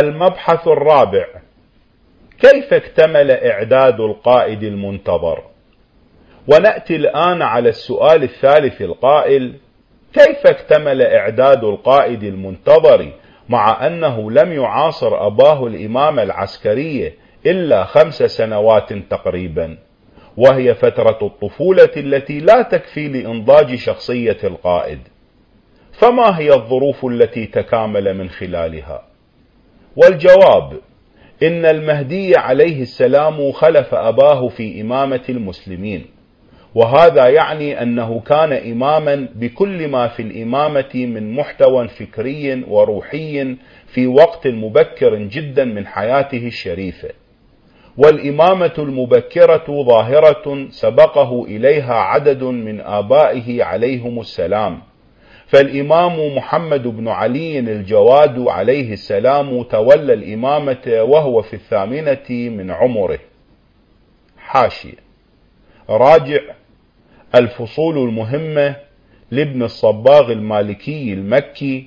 المبحث الرابع. كيف اكتمل إعداد القائد المنتظر؟ ونأتي الآن على السؤال الثالث القائل كيف اكتمل إعداد القائد المنتظر مع أنه لم يعاصر أباه الإمام العسكري إلا خمس سنوات تقريبا وهي فترة الطفولة التي لا تكفي لإنضاج شخصية القائد؟ فما هي الظروف التي تكامل من خلالها؟ والجواب إن المهدي عليه السلام خلف أباه في إمامة المسلمين. وهذا يعني أنه كان إماما بكل ما في الإمامة من محتوى فكري وروحي في وقت مبكر جدا من حياته الشريفة. والإمامة المبكرة ظاهرة سبقه إليها عدد من آبائه عليهم السلام. فالإمام محمد بن علي الجواد عليه السلام تولى الإمامة وهو في الثامنة من عمره. حاشية. راجع. الفصول المهمة لابن الصباغ المالكي المكي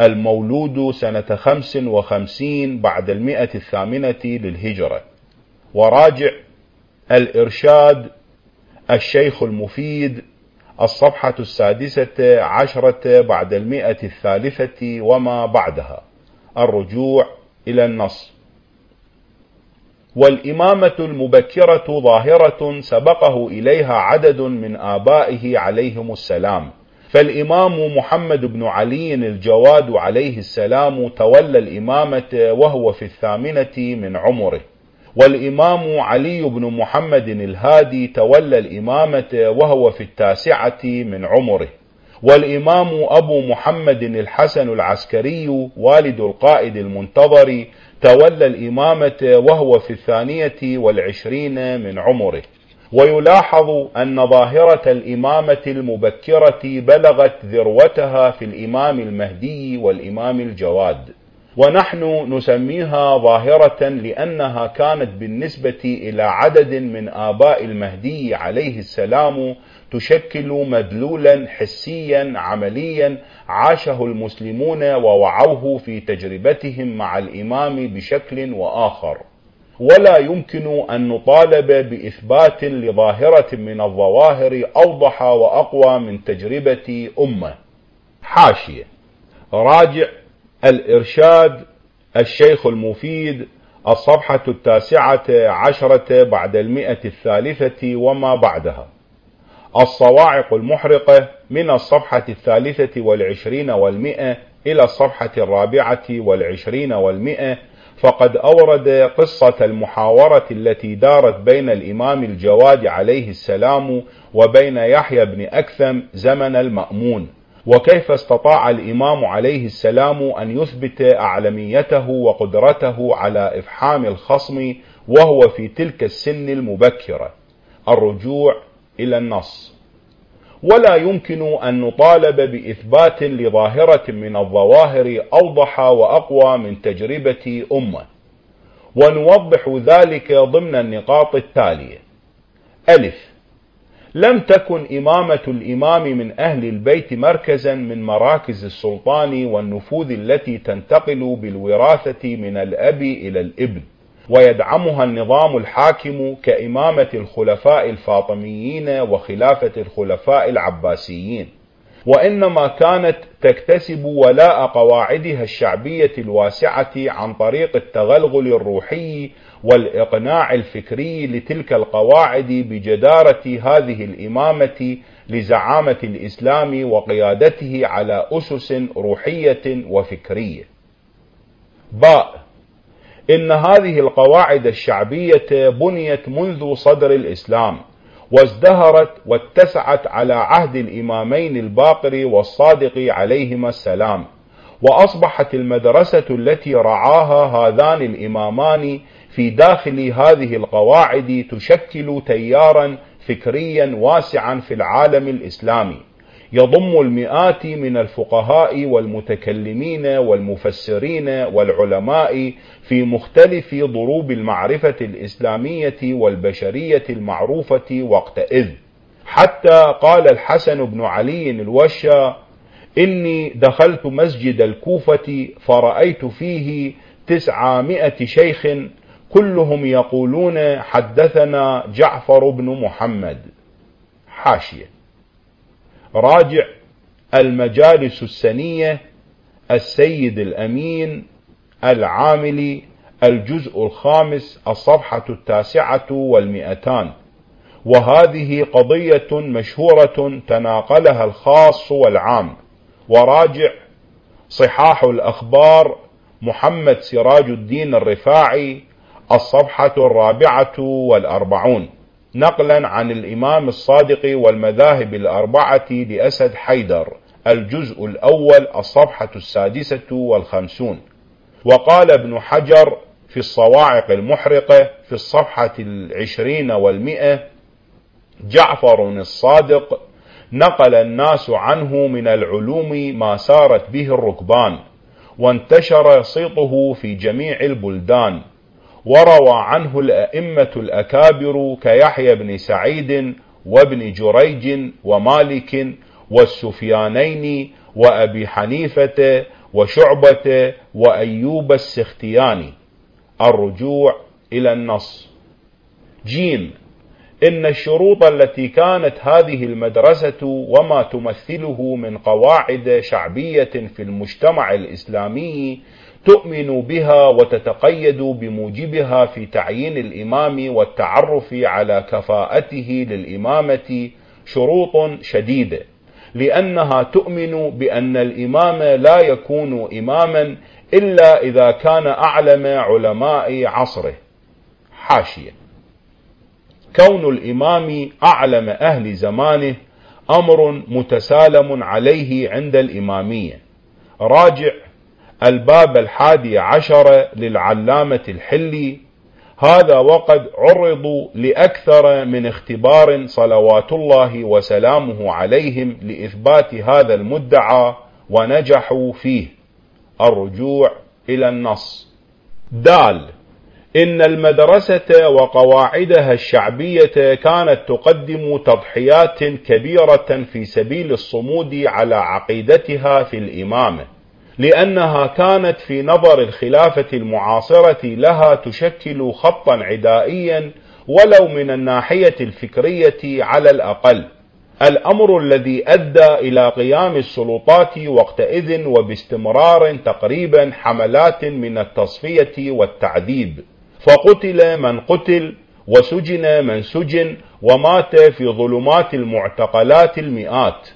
المولود سنة خمس وخمسين بعد المئة الثامنة للهجرة. وراجع. الإرشاد. الشيخ المفيد. الصفحة السادسة عشرة بعد المئة الثالثة وما بعدها. الرجوع إلى النص. والإمامة المبكرة ظاهرة سبقه إليها عدد من آبائه عليهم السلام. فالإمام محمد بن علي الجواد عليه السلام تولى الإمامة وهو في الثامنة من عمره. والإمام علي بن محمد الهادي تولى الإمامة وهو في التاسعة من عمره. والإمام أبو محمد الحسن العسكري والد القائد المنتظر تولى الإمامة وهو في الثانية والعشرين من عمره. ويلاحظ أن ظاهرة الإمامة المبكرة بلغت ذروتها في الإمام المهدي والإمام الجواد. ونحن نسميها ظاهرة لأنها كانت بالنسبة إلى عدد من آباء المهدي عليه السلام تشكل مدلولا حسيا عمليا عاشه المسلمون ووعوه في تجربتهم مع الإمام بشكل وآخر. ولا يمكن أن نطالب بإثبات لظاهرة من الظواهر أوضح وأقوى من تجربة أمة. حاشية. راجع. الإرشاد الشيخ المفيد الصفحة التاسعة عشرة بعد المئة الثالثة وما بعدها. الصواعق المحرقة من الصفحة الثالثة والعشرين والمئة إلى الصفحة الرابعة والعشرين والمئة فقد أورد قصة المحاورة التي دارت بين الإمام الجواد عليه السلام وبين يحيى بن أكثم زمن المأمون. وكيف استطاع الإمام عليه السلام أن يثبت أعلميته وقدرته على إفحام الخصم وهو في تلك السن المبكرة؟ الرجوع إلى النص. ولا يمكن أن نطالب بإثبات لظاهرة من الظواهر أوضح وأقوى من تجربة أمة. ونوضح ذلك ضمن النقاط التالية. ألف. لم تكن إمامة الإمام من أهل البيت مركزا من مراكز السلطان والنفوذ التي تنتقل بالوراثة من الأب إلى الابن. ويدعمها النظام الحاكم كإمامة الخلفاء الفاطميين وخلافة الخلفاء العباسيين. وإنما كانت تكتسب ولاء قواعدها الشعبية الواسعة عن طريق التغلغل الروحي والإقناع الفكري لتلك القواعد بجدارة هذه الإمامة لزعامة الإسلام وقيادته على أسس روحية وفكرية. باء. إن هذه القواعد الشعبية بنيت منذ صدر الإسلام وازدهرت واتسعت على عهد الإمامين الباقر والصادق عليهما السلام وأصبحت المدرسة التي رعاها هذان الإمامان في داخل هذه القواعد تشكل تيارا فكريا واسعا في العالم الإسلامي. يضم المئات من الفقهاء والمتكلمين والمفسرين والعلماء في مختلف ضروب المعرفة الإسلامية والبشرية المعروفة وقتئذ حتى قال الحسن بن علي الوشا إني دخلت مسجد الكوفة فرأيت فيه تسعمائة شيخ كلهم يقولون حدثنا جعفر بن محمد. حاشية. راجع المجالس السنية السيد الأمين العاملي الجزء الخامس الصفحة التاسعة والمئتان. وهذه قضية مشهورة تناقلها الخاص والعام. وراجع صحاح الأخبار محمد سراج الدين الرفاعي الصفحة الرابعة والأربعون. نقلا عن الإمام الصادق والمذاهب الأربعة لأسد حيدر الجزء الأول الصفحة السادسة والخمسون. وقال ابن حجر في الصواعق المحرقة في الصفحة العشرين والمئة جعفر الصادق نقل الناس عنه من العلوم ما سارت به الركبان وانتشر صيته في جميع البلدان. وروى عنه الأئمة الأكابر كيحيى بن سعيد وابن جريج ومالك والسفيانين وأبي حنيفة وشعبة وأيوب السختياني. الرجوع إلى النص. جيم. إن الشروط التي كانت هذه المدرسة وما تمثله من قواعد شعبية في المجتمع الإسلامي تؤمن بها وتتقيد بموجبها في تعيين الإمام والتعرف على كفاءته للإمامة شروط شديدة لأنها تؤمن بأن الإمام لا يكون إماما إلا إذا كان أعلم علماء عصره. حاشية. كون الإمام أعلم أهل زمانه أمر متسالم عليه عند الإمامية. راجع الباب الحادي عشر للعلامة الحلي. هذا وقد عرضوا لأكثر من اختبار صلوات الله وسلامه عليهم لإثبات هذا المدعى ونجحوا فيه. الرجوع إلى النص. دال إن المدرسة وقواعدها الشعبية كانت تقدم تضحيات كبيرة في سبيل الصمود على عقيدتها في الإمامة. لأنها كانت في نظر الخلافة المعاصرة لها تشكل خطا عدائيا ولو من الناحية الفكرية على الأقل. الأمر الذي أدى إلى قيام السلطات وقتئذ وباستمرار تقريبا حملات من التصفية والتعذيب. فقتل من قتل وسجن من سجن ومات في ظلمات المعتقلات المئات.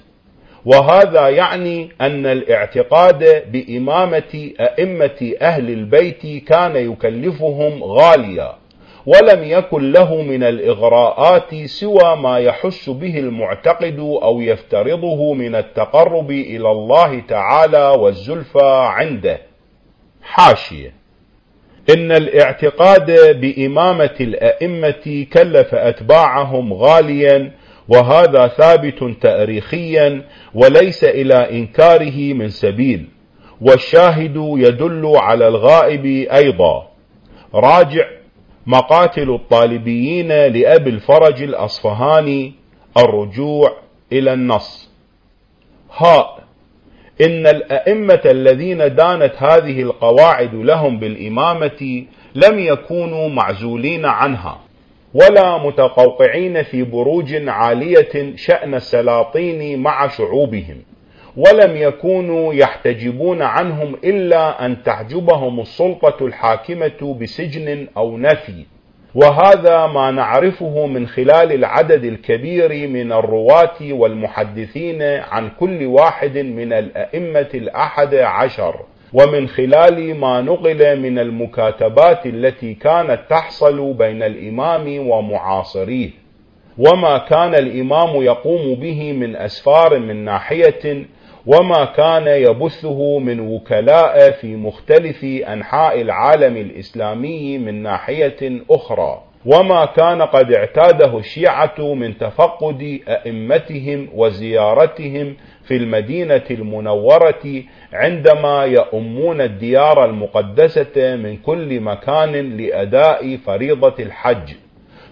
وهذا يعني أن الاعتقاد بإمامة أئمة أهل البيت كان يكلفهم غاليا ولم يكن له من الإغراءات سوى ما يحس به المعتقد أو يفترضه من التقرب إلى الله تعالى والزلفى عنده. حاشية. إن الاعتقاد بإمامة الأئمة كلف أتباعهم غاليا وهذا ثابت تاريخيا وليس إلى إنكاره من سبيل والشاهد يدل على الغائب أيضا. راجع مقاتل الطالبيين لأبي الفرج الأصفهاني الرجوع إلى النص. هاء إن الأئمة الذين دانت هذه القواعد لهم بالإمامة لم يكونوا معزولين عنها. ولا متقوقعين في بروج عالية شأن السلاطين مع شعوبهم ولم يكونوا يحتجبون عنهم إلا أن تعجبهم السلطة الحاكمة بسجن أو نفي. وهذا ما نعرفه من خلال العدد الكبير من الرواة والمحدثين عن كل واحد من الأئمة الأحد عشر. ومن خلال ما نقل من المكاتبات التي كانت تحصل بين الإمام ومعاصريه. وما كان الإمام يقوم به من أسفار من ناحية وما كان يبثه من وكلاء في مختلف أنحاء العالم الإسلامي من ناحية أخرى. وما كان قد اعتاده الشيعة من تفقد أئمتهم وزيارتهم في المدينة المنورة عندما يؤمون الديار المقدسة من كل مكان لأداء فريضة الحج.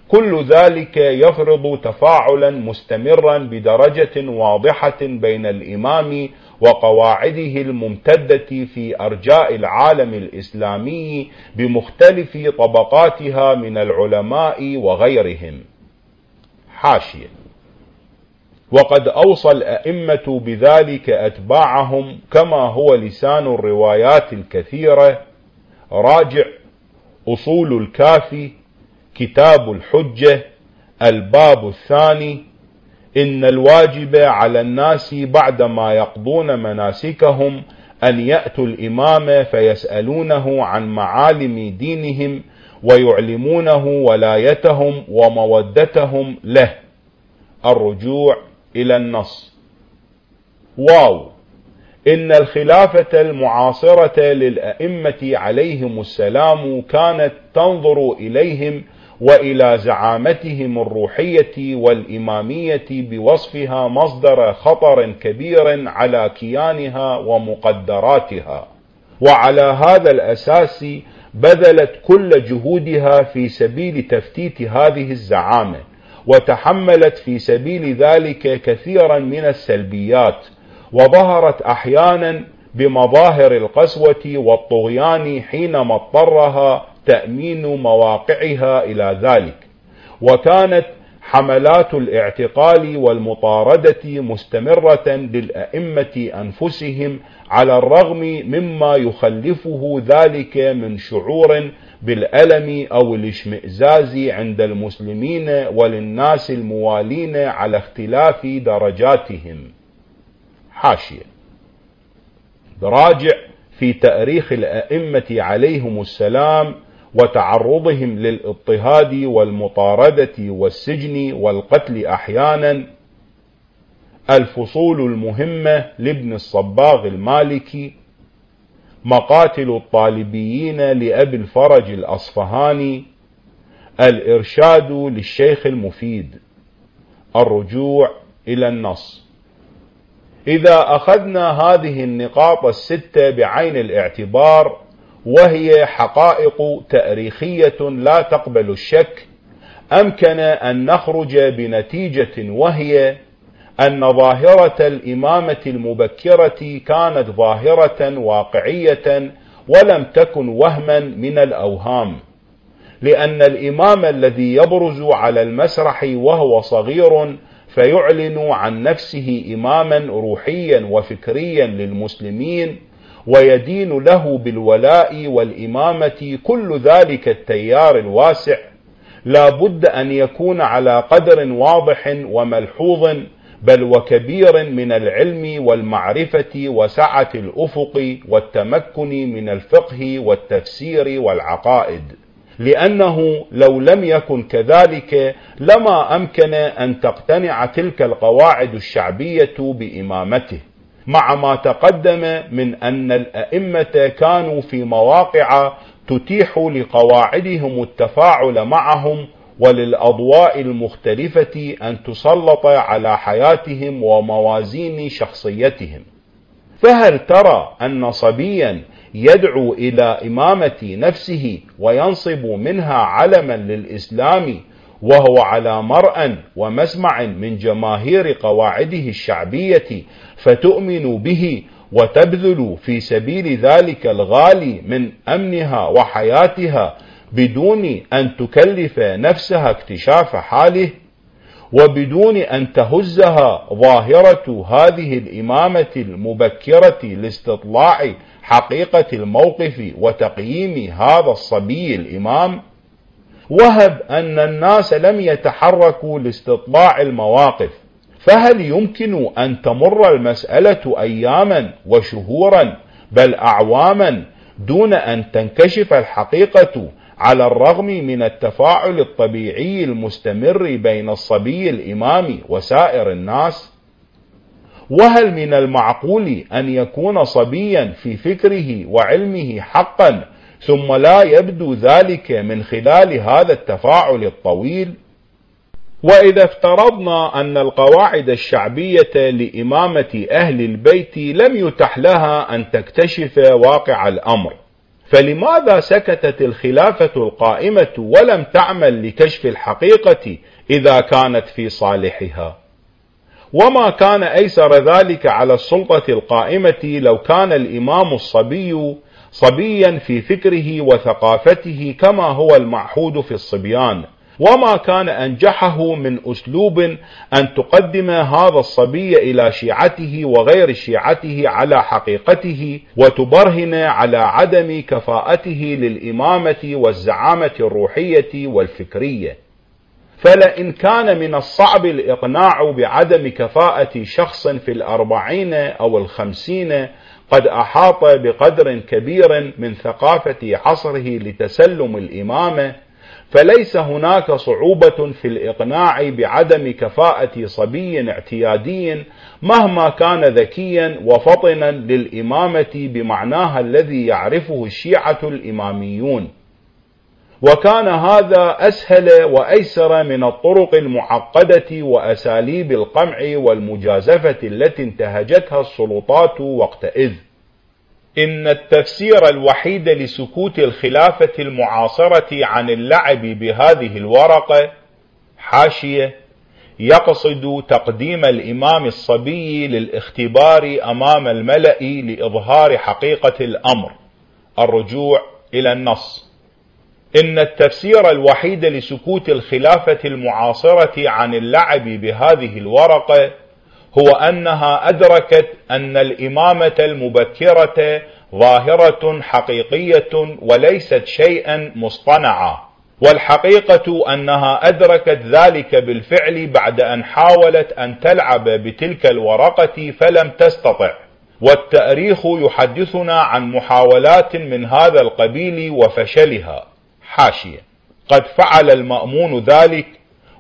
كل ذلك يفرض تفاعلا مستمرا بدرجة واضحة بين الإمام وقواعده الممتدة في أرجاء العالم الإسلامي بمختلف طبقاتها من العلماء وغيرهم. حاشية. وقد أوصى الأئمة بذلك أتباعهم كما هو لسان الروايات الكثيرة. راجع أصول الكافي كتاب الحجة الباب الثاني إن الواجب على الناس بعدما يقضون مناسكهم أن يأتوا الإمام فيسألونه عن معالم دينهم ويعلمونه ولايتهم ومودتهم له. الرجوع إلى النص. واو. إن الخلافة المعاصرة للأئمة عليهم السلام كانت تنظر إليهم وإلى زعامتهم الروحية والإمامية بوصفها مصدر خطر كبير على كيانها ومقدراتها. وعلى هذا الأساس بذلت كل جهودها في سبيل تفتيت هذه الزعامة. وتحملت في سبيل ذلك كثيرا من السلبيات وظهرت أحيانا بمظاهر القسوة والطغيان حينما اضطرها تأمين مواقعها إلى ذلك. وكانت حملات الاعتقال والمطاردة مستمرة للأئمة أنفسهم على الرغم مما يخلفه ذلك من شعور بالألم أو الاشمئزاز عند المسلمين وللناس الموالين على اختلاف درجاتهم. حاشية. راجع في تأريخ الأئمة عليهم السلام وتعرضهم للاضطهاد والمطاردة والسجن والقتل أحيانا. الفصول المهمة لابن الصباغ المالكي مقاتل الطالبيين لأبي الفرج الأصفهاني الإرشاد للشيخ المفيد الرجوع إلى النص. إذا أخذنا هذه النقاط الستة بعين الاعتبار وهي حقائق تأريخية لا تقبل الشك أمكن أن نخرج بنتيجة وهي أن ظاهرة الإمامة المبكرة كانت ظاهرة واقعية ولم تكن وهما من الأوهام لأن الإمام الذي يبرز على المسرح وهو صغير فيعلن عن نفسه إماما روحيا وفكريا للمسلمين ويدين له بالولاء والإمامة كل ذلك التيار الواسع لا بد أن يكون على قدر واضح وملحوظ بل وكبير من العلم والمعرفة وسعة الأفق والتمكن من الفقه والتفسير والعقائد. لأنه لو لم يكن كذلك لما أمكن أن تقتنع تلك القواعد الشعبية بإمامته. مع ما تقدم من أن الأئمة كانوا في مواقع تتيح لقواعدهم التفاعل معهم وللأضواء المختلفة أن تسلط على حياتهم وموازين شخصيتهم. فهل ترى أن صبيا يدعو إلى إمامة نفسه وينصب منها علما للإسلام وهو على مرأى ومسمع من جماهير قواعده الشعبية فتؤمن به وتبذل في سبيل ذلك الغالي من أمنها وحياتها بدون أن تكلف نفسها اكتشاف حاله وبدون أن تهزها ظاهرة هذه الإمامة المبكرة لاستطلاع حقيقة الموقف وتقييم هذا الصبي الإمام. وهب أن الناس لم يتحركوا لاستطلاع المواقف فهل يمكن أن تمر المسألة أياما وشهورا بل أعواما دون أن تنكشف الحقيقة على الرغم من التفاعل الطبيعي المستمر بين الصبي الإمام وسائر الناس وهل من المعقول أن يكون صبيا في فكره وعلمه حقا ثم لا يبدو ذلك من خلال هذا التفاعل الطويل؟ وإذا افترضنا أن القواعد الشعبية لإمامة أهل البيت لم يتح لها أن تكتشف واقع الأمر. فلماذا سكتت الخلافة القائمة ولم تعمل لكشف الحقيقة إذا كانت في صالحها؟ وما كان أيسر ذلك على السلطة القائمة لو كان الإمام الصبي صبيا في فكره وثقافته كما هو المعهود في الصبيان. وما كان أنجحه من أسلوب أن تقدم هذا الصبي إلى شيعته وغير شيعته على حقيقته وتبرهن على عدم كفاءته للإمامة والزعامة الروحية والفكرية. فلئن كان من الصعب الإقناع بعدم كفاءة شخص في الأربعين أو الخمسين قد أحاط بقدر كبير من ثقافة عصره لتسلم الإمامة فليس هناك صعوبة في الإقناع بعدم كفاءة صبي اعتيادي مهما كان ذكيا وفطنا للإمامة بمعناها الذي يعرفه الشيعة الإماميون. وكان هذا أسهل وأيسر من الطرق المعقدة وأساليب القمع والمجازفة التي انتهجتها السلطات وقتئذ إن التفسير الوحيد لسكوت الخلافة المعاصرة عن اللعب بهذه الورقة حاشية يقصد تقديم الإمام الصبي للاختبار أمام الملأ لإظهار حقيقة الأمر الرجوع إلى النص. إن التفسير الوحيد لسكوت الخلافة المعاصرة عن اللعب بهذه الورقة هو أنها أدركت أن الإمامة المبكرة ظاهرة حقيقية وليست شيئا مصطنعا والحقيقة أنها أدركت ذلك بالفعل بعد أن حاولت أن تلعب بتلك الورقة فلم تستطع. والتأريخ يحدثنا عن محاولات من هذا القبيل وفشلها. حاشية. قد فعل المأمون ذلك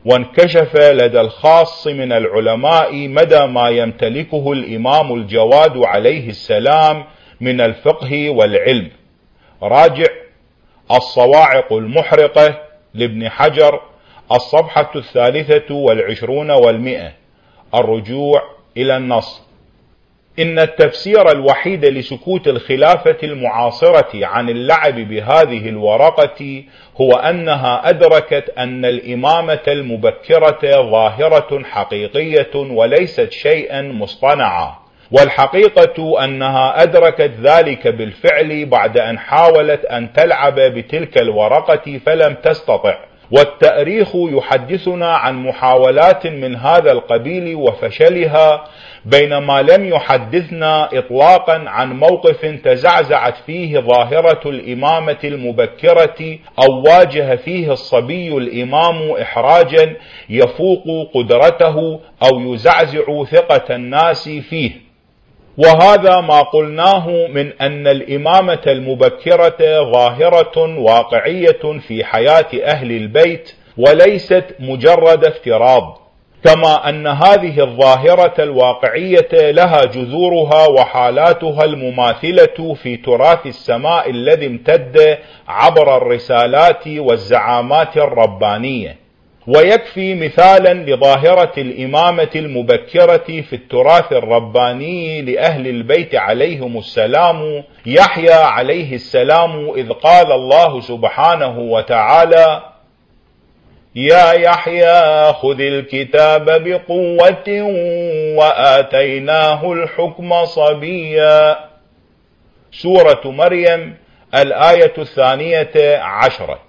وانكشف لدى الخاص من العلماء مدى ما يمتلكه الإمام الجواد عليه السلام من الفقه والعلم. راجع الصواعق المحرقة لابن حجر الصفحة الثالثة والعشرون والمئة. الرجوع إلى النص. إن التفسير الوحيد لسكوت الخلافة المعاصرة عن اللعب بهذه الورقة هو أنها أدركت أن الإمامة المبكرة ظاهرة حقيقية وليست شيئا مصطنعا والحقيقة أنها أدركت ذلك بالفعل بعد أن حاولت أن تلعب بتلك الورقة فلم تستطع والتأريخ يحدثنا عن محاولات من هذا القبيل وفشلها بينما لم يحدثنا إطلاقا عن موقف تزعزعت فيه ظاهرة الإمامة المبكرة أو واجه فيه الصبي الإمام إحراجا يفوق قدرته أو يزعزع ثقة الناس فيه. وهذا ما قلناه من أن الإمامة المبكرة ظاهرة واقعية في حياة أهل البيت وليست مجرد افتراض. كما أن هذه الظاهرة الواقعية لها جذورها وحالاتها المماثلة في تراث السماء الذي امتد عبر الرسالات والزعامات الربانية. ويكفي مثالا لظاهرة الإمامة المبكرة في التراث الرباني لأهل البيت عليهم السلام يحيى عليه السلام إذ قال الله سبحانه وتعالى يا يحيى خذ الكتاب بقوة وآتيناه الحكم صبيا. سورة مريم الآية الثانية عشرة.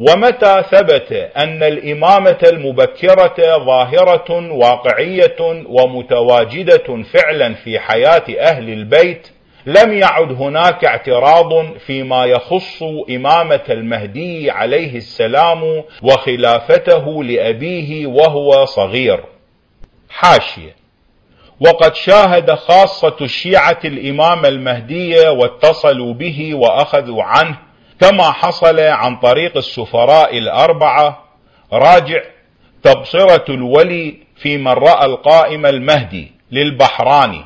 ومتى ثبت أن الإمامة المبكرة ظاهرة واقعية ومتواجدة فعلا في حياة أهل البيت لم يعد هناك اعتراض فيما يخص إمامة المهدي عليه السلام وخلافته لأبيه وهو صغير. حاشية. وقد شاهد خاصة الشيعة الإمام المهدي واتصلوا به وأخذوا عنه كما حصل عن طريق السفراء الأربعة. راجع. تبصرة الولي في من رأى القائم المهدي للبحراني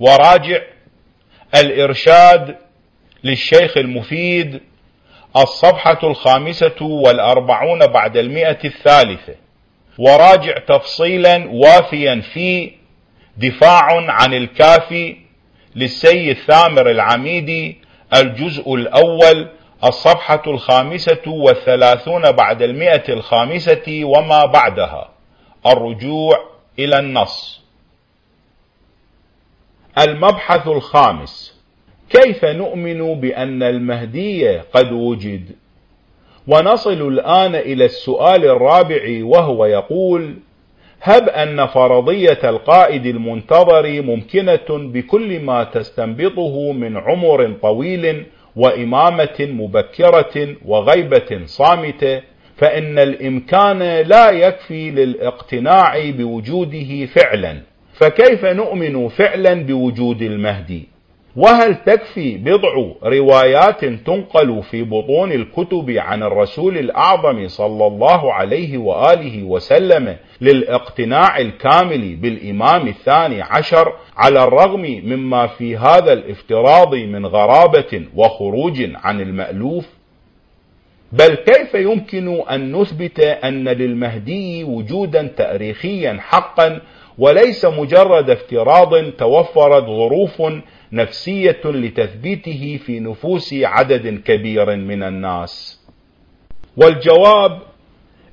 وراجع. الإرشاد للشيخ المفيد الصفحة الخامسة والأربعون بعد المئة الثالثة وراجع تفصيلا وافيا في دفاع عن الكافي للسيد ثامر العميدي الجزء الأول الصفحة الخامسة والثلاثون بعد المئة الخامسة وما بعدها الرجوع إلى النص. المبحث الخامس. كيف نؤمن بأن المهدي قد وجد؟ ونصل الآن إلى السؤال الرابع وهو يقول هب أن فرضية القائد المنتظر ممكنة بكل ما تستنبطه من عمر طويل وإمامة مبكرة وغيبة صامتة فإن الإمكان لا يكفي للاقتناع بوجوده فعلا. فكيف نؤمن فعلا بوجود المهدي وهل تكفي بضع روايات تنقل في بطون الكتب عن الرسول الأعظم صلى الله عليه وآله وسلم للاقتناع الكامل بالإمام الثاني عشر على الرغم مما في هذا الافتراض من غرابة وخروج عن المألوف؟ بل كيف يمكن أن نثبت أن للمهدي وجودا تاريخيا حقا وليس مجرد افتراض توفرت ظروف نفسية لتثبيته في نفوس عدد كبير من الناس. والجواب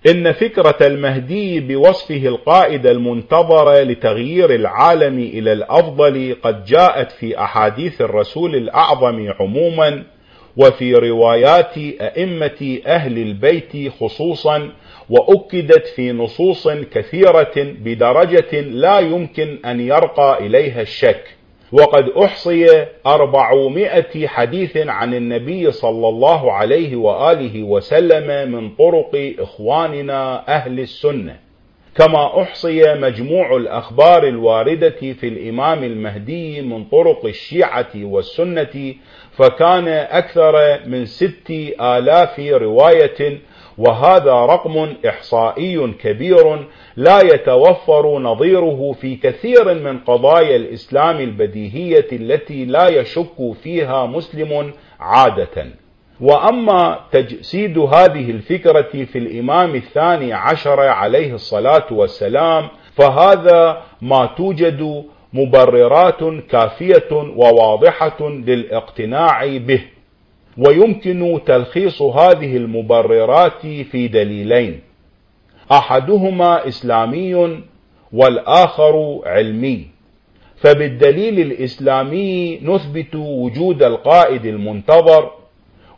إن فكرة المهدي بوصفه القائد المنتظر لتغيير العالم إلى الأفضل قد جاءت في أحاديث الرسول الأعظم عموما وفي روايات أئمة أهل البيت خصوصا وأكدت في نصوص كثيرة بدرجة لا يمكن أن يرقى إليها الشك. وقد أحصي أربعمائة حديث عن النبي صلى الله عليه وآله وسلم من طرق إخواننا أهل السنة. كما أحصي مجموع الأخبار الواردة في الإمام المهدي من طرق الشيعة والسنة فكان أكثر من ست آلاف رواية وهذا رقم إحصائي كبير لا يتوفر نظيره في كثير من قضايا الإسلام البديهية التي لا يشك فيها مسلم عادة. وأما تجسيد هذه الفكرة في الإمام الثاني عشر عليه الصلاة والسلام فهذا ما توجد مبررات كافية وواضحة للاقتناع به. ويمكن تلخيص هذه المبررات في دليلين. أحدهما إسلامي والآخر علمي. فبالدليل الإسلامي نثبت وجود القائد المنتظر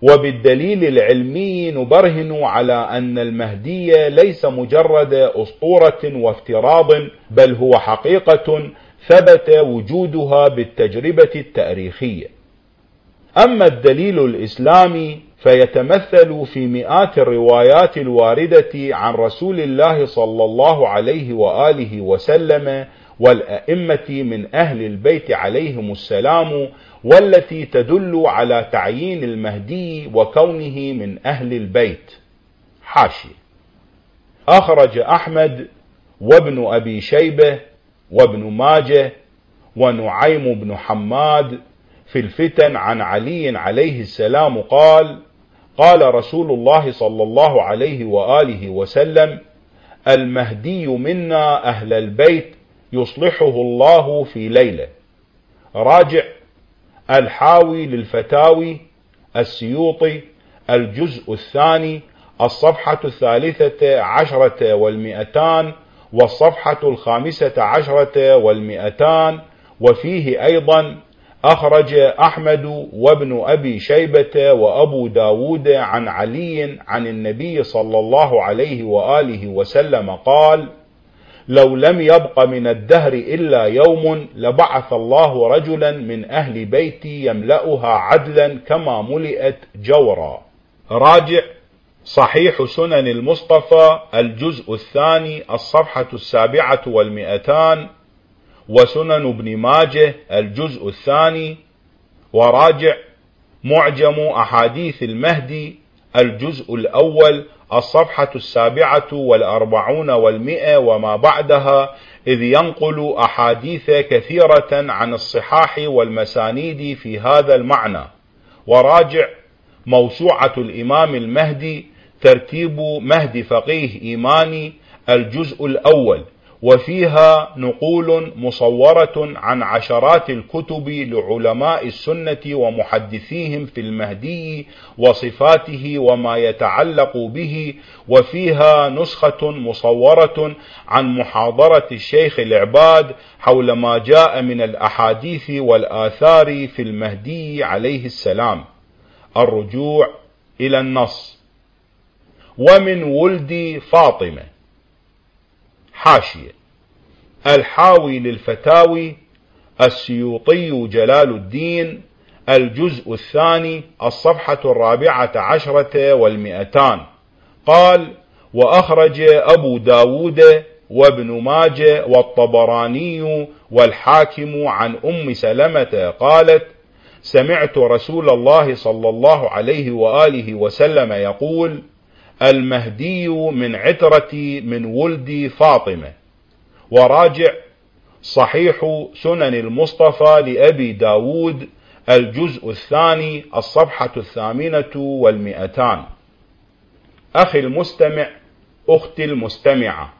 وبالدليل العلمي نبرهن على أن المهدي ليس مجرد أسطورة وافتراض بل هو حقيقة ثبت وجودها بالتجربة التاريخية. أما الدليل الإسلامي فيتمثل في مئات الروايات الواردة عن رسول الله صلى الله عليه وآله وسلم والأئمة من أهل البيت عليهم السلام والتي تدل على تعيين المهدي وكونه من أهل البيت. حاشية. أخرج أحمد وابن أبي شيبة وابن ماجه ونعيم بن حماد في الفتن عن علي عليه السلام قال قال رسول الله صلى الله عليه وآله وسلم المهدي منا أهل البيت يصلحه الله في ليلة. راجع الحاوي للفتاوي السيوطي الجزء الثاني الصفحة الثالثة عشرة والمئتان والصفحة الخامسة عشرة والمئتان وفيه أيضا أخرج أحمد وابن أبي شيبة وأبو داود عن علي عن النبي صلى الله عليه وآله وسلم قال لو لم يبق من الدهر إلا يوم لبعث الله رجلا من أهل بيتي يملأها عدلا كما ملئت جورا. راجع صحيح سنن المصطفى الجزء الثاني الصفحة السابعة والمئتان وسنن ابن ماجه الجزء الثاني وراجع معجم أحاديث المهدي الجزء الأول الصفحة السابعة والأربعون والمئة وما بعدها إذ ينقل أحاديث كثيرة عن الصحاح والمسانيد في هذا المعنى. وراجع موسوعة الإمام المهدي ترتيب مهدي فقيه إيماني الجزء الأول. وفيها نقول مصورة عن عشرات الكتب لعلماء السنة ومحدثيهم في المهدي وصفاته وما يتعلق به وفيها نسخة مصورة عن محاضرة الشيخ العباد حول ما جاء من الأحاديث والآثار في المهدي عليه السلام. الرجوع إلى النص. ومن ولد فاطمة. حاشية. الحاوي للفتاوي السيوطي جلال الدين الجزء الثاني الصفحة الرابعة عشرة والمئتان. قال وأخرج أبو داود وابن ماجه والطبراني والحاكم عن أم سلمة قالت سمعت رسول الله صلى الله عليه وآله وسلم يقول المهدي من عترتي من ولد فاطمة. وراجع صحيح سنن المصطفى لأبي داود الجزء الثاني الصفحة الثامنة والمئتان. أخي المستمع أختي المستمعة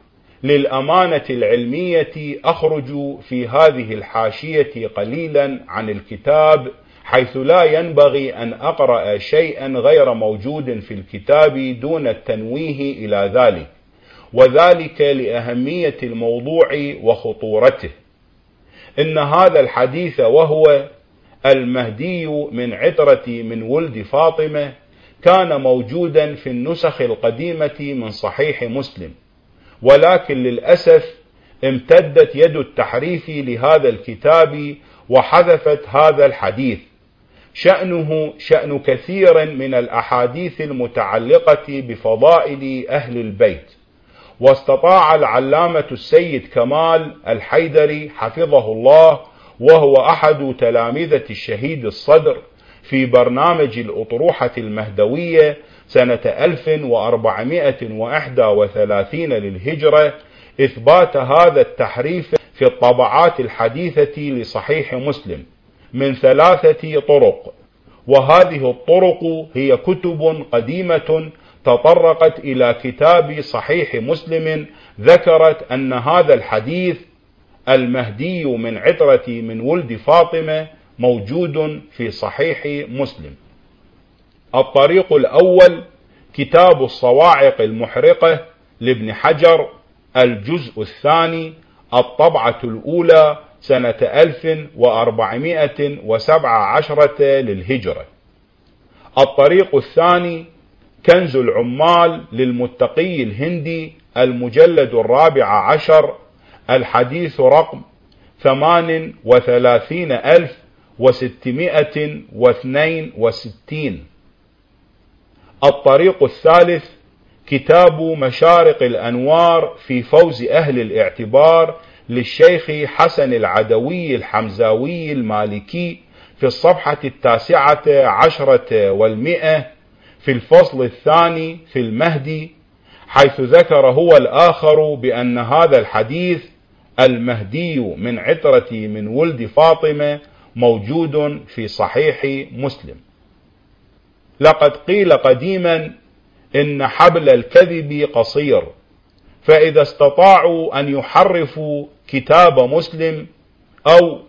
للأمانة العلمية أخرج في هذه الحاشية قليلا عن الكتاب حيث لا ينبغي أن أقرأ شيئا غير موجود في الكتاب دون التنويه إلى ذلك وذلك لأهمية الموضوع وخطورته. إن هذا الحديث وهو المهدي من عترة من ولد فاطمة كان موجودا في النسخ القديمة من صحيح مسلم ولكن للأسف امتدت يد التحريف لهذا الكتاب وحذفت هذا الحديث. شأنه شأن كثير من الأحاديث المتعلقة بفضائل أهل البيت. واستطاع العلامة السيد كمال الحيدري حفظه الله وهو أحد تلامذة الشهيد الصدر في برنامج الأطروحة المهدوية سنة 1431 للهجرة. إثبات هذا التحريف في الطبعات الحديثة لصحيح مسلم. من ثلاثة طرق وهذه الطرق هي كتب قديمة تطرقت إلى كتاب صحيح مسلم ذكرت أن هذا الحديث المهدي من عترة من ولد فاطمة موجود في صحيح مسلم. الطريق الأول كتاب الصواعق المحرقة لابن حجر الجزء الثاني الطبعة الأولى سنة 1417 للهجرة. الطريق الثاني كنز العمال للمتقي الهندي المجلد الرابع عشر الحديث رقم ثمان وثلاثين ألف وستمائة واثنين وستين. الطريق الثالث كتاب مشارق الأنوار في فوز أهل الاعتبار للشيخ حسن العدوي الحمزاوي المالكي في الصفحة التاسعة عشرة والمئة في الفصل الثاني في المهدي حيث ذكر هو الآخر بأن هذا الحديث المهدي من عترة من ولد فاطمة موجود في صحيح مسلم. لقد قيل قديما إن حبل الكذب قصير فإذا استطاعوا أن يحرفوا كتاب مسلم أو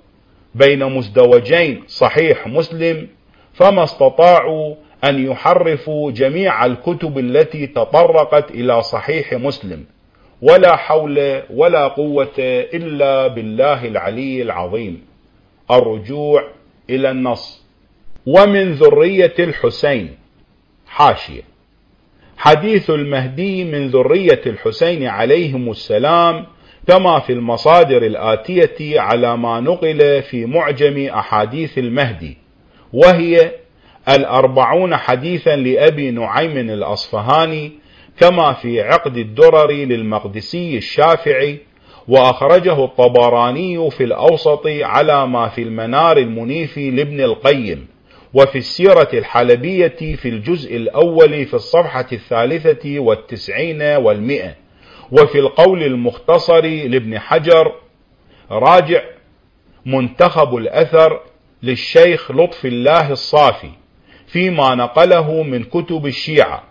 بين مزدوجين صحيح مسلم فما استطاعوا أن يحرفوا جميع الكتب التي تطرقت إلى صحيح مسلم ولا حول ولا قوة إلا بالله العلي العظيم. الرجوع إلى النص. ومن ذرية الحسين حاشية. حديث المهدي من ذرية الحسين عليهم السلام كما في المصادر الآتية على ما نقل في معجم أحاديث المهدي وهي الأربعون حديثا لأبي نعيم الأصفهاني كما في عقد الدرر للمقدسي الشافعي وأخرجه الطبراني في الأوسط على ما في المنار المنيف لابن القيم وفي السيرة الحلبية في الجزء الأول في الصفحة الثالثة والتسعين والمئة. وفي القول المختصر لابن حجر راجع منتخب الأثر للشيخ لطف الله الصافي فيما نقله من كتب الشيعة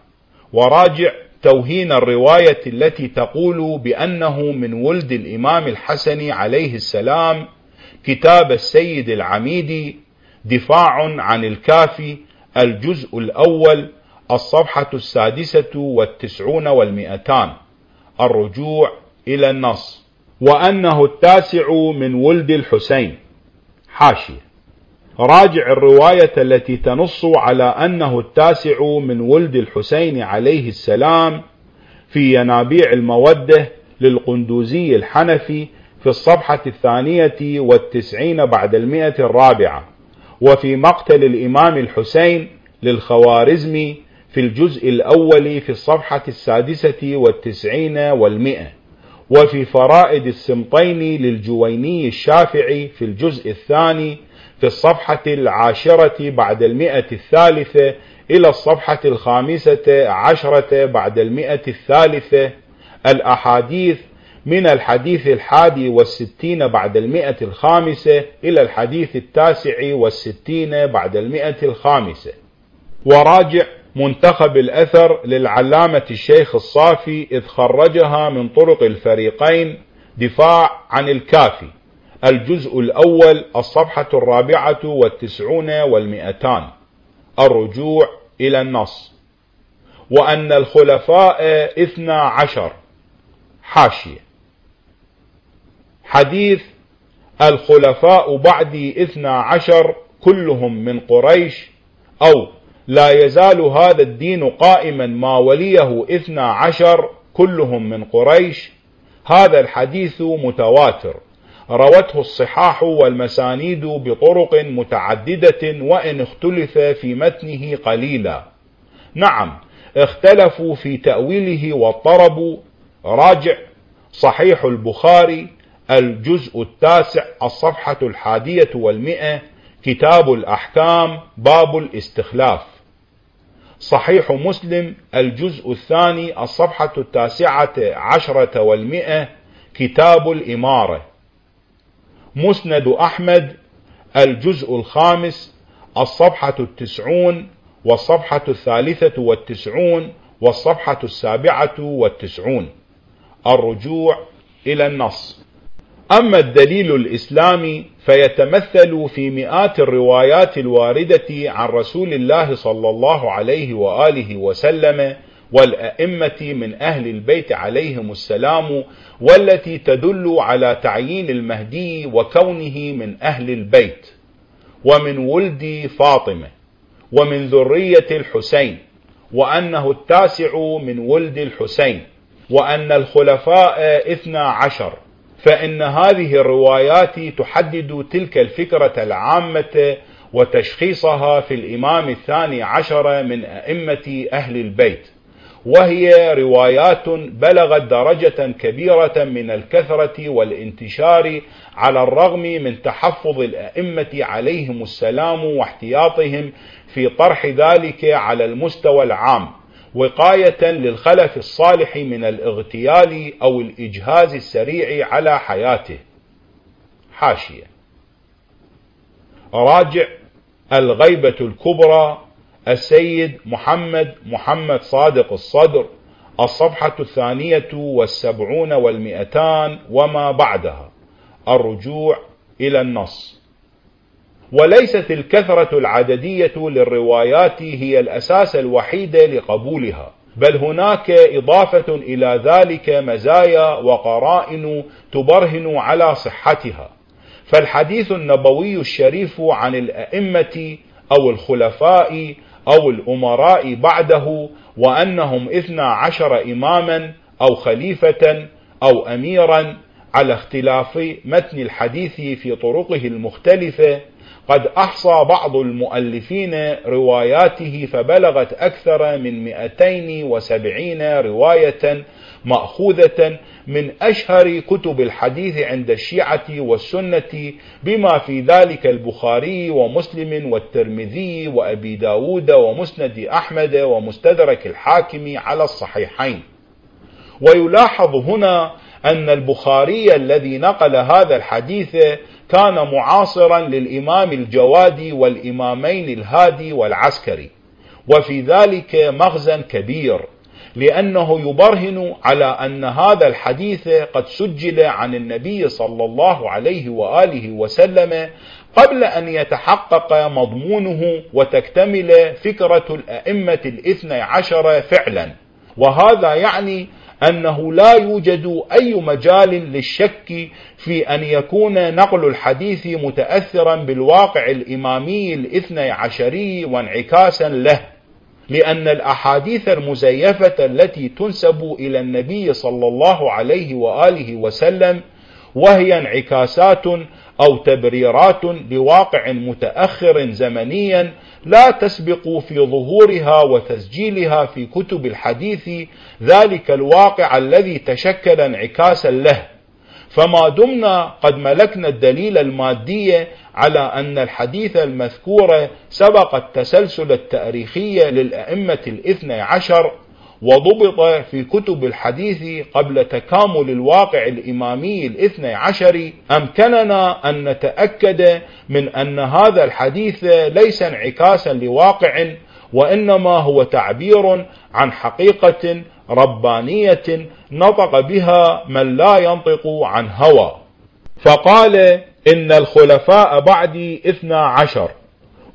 وراجع توهين الرواية التي تقول بأنه من ولد الإمام الحسن عليه السلام كتاب السيد العميدي دفاع عن الكافي الجزء الأول الصفحة السادسة والتسعون والمئتان. الرجوع إلى النص وأنه التاسع من ولد الحسين. حاشية. راجع الرواية التي تنص على أنه التاسع من ولد الحسين عليه السلام في ينابيع المودة للقندوزي الحنفي في الصفحة الثانية والتسعين بعد المئة الرابعة وفي مقتل الإمام الحسين للخوارزمي في الجزء الأول في الصفحة السادسة والتسعين والمئة وفي فرائد السمطين للجويني الشافعي في الجزء الثاني في الصفحة العاشرة بعد المئة الثالثة إلى الصفحة الخامسة عشرة بعد المئة الثالثة. الأحاديث من الحديث الحادي والستين بعد المئة الخامسة إلى الحديث التاسع والستين بعد المئة الخامسة. وراجع منتخب الأثر للعلامة الشيخ الصافي إذ خرجها من طرق الفريقين دفاع عن الكافي. الجزء الأول الصفحة الرابعة والتسعون والمئتان. الرجوع إلى النص. وأن الخلفاء اثنى عشر. حاشية. حديث الخلفاء بعدي اثنى عشر كلهم من قريش أو لا يزال هذا الدين قائما ما وليه اثنى عشر كلهم من قريش. هذا الحديث متواتر. روته الصحاح والمسانيد بطرق متعددة وإن اختلف في متنه قليلا. نعم اختلفوا في تأويله واضطربوا راجع صحيح البخاري الجزء التاسع الصفحة الحادية والمئة كتاب الأحكام باب الاستخلاف. صحيح مسلم الجزء الثاني الصفحة التاسعة عشرة والمئة كتاب الإمارة. مسند أحمد الجزء الخامس الصفحة التسعون والصفحة الثالثة والتسعون والصفحة السابعة والتسعون. الرجوع إلى النص. أما الدليل الإسلامي فيتمثل في مئات الروايات الواردة عن رسول الله صلى الله عليه وآله وسلم والأئمة من أهل البيت عليهم السلام والتي تدل على تعيين المهدي وكونه من أهل البيت ومن ولد فاطمة ومن ذرية الحسين وأنه التاسع من ولد الحسين وأن الخلفاء اثنى عشر. فإن هذه الروايات تحدد تلك الفكرة العامة وتشخيصها في الإمام الثاني عشر من أئمة أهل البيت وهي روايات بلغت درجة كبيرة من الكثرة والانتشار على الرغم من تحفظ الأئمة عليهم السلام واحتياطهم في طرح ذلك على المستوى العام. وقاية للخلف الصالح من الاغتيال أو الإجهاز السريع على حياته. حاشية. راجع الغيبة الكبرى السيد محمد محمد صادق الصدر الصفحة الثانية والسبعون والمئتان وما بعدها. الرجوع إلى النص. وليست الكثرة العددية للروايات هي الأساس الوحيد لقبولها بل هناك إضافة إلى ذلك مزايا وقرائن تبرهن على صحتها. فالحديث النبوي الشريف عن الأئمة أو الخلفاء أو الأمراء بعده وأنهم إثنى عشر إماما أو خليفة أو أميرا على اختلاف متن الحديث في طرقه المختلفة قد أحصى بعض المؤلفين رواياته فبلغت أكثر من 270 رواية مأخوذة من أشهر كتب الحديث عند الشيعة والسنة بما في ذلك البخاري ومسلم والترمذي وأبي داود ومسند أحمد ومستدرك الحاكم على الصحيحين. ويلاحظ هنا أن البخاري الذي نقل هذا الحديث كان معاصرا للإمام الجوادي والإمامين الهادي والعسكري. وفي ذلك مغزى كبير لأنه يبرهن على أن هذا الحديث قد سجل عن النبي صلى الله عليه وآله وسلم قبل أن يتحقق مضمونه وتكتمل فكرة الأئمة الاثنى عشر فعلا. وهذا يعني أنه لا يوجد أي مجال للشك في أن يكون نقل الحديث متأثرا بالواقع الإمامي الاثنى عشري وانعكاسا له لأن الأحاديث المزيفة التي تنسب إلى النبي صلى الله عليه وآله وسلم وهي انعكاسات أو تبريرات لواقع متأخر زمنيا لا تسبق في ظهورها وتسجيلها في كتب الحديث ذلك الواقع الذي تشكل انعكاسا له. فما دمنا قد ملكنا الدليل المادي على أن الحديث المذكور سبق التسلسل التاريخي للأئمة الاثنى عشر وضبط في كتب الحديث قبل تكامل الواقع الإمامي الاثنى عشر أمكننا أن نتأكد من أن هذا الحديث ليس انعكاسا لواقع وإنما هو تعبير عن حقيقة ربانية نطق بها من لا ينطق عن هوى. فقال إن الخلفاء بعدي اثنى عشر.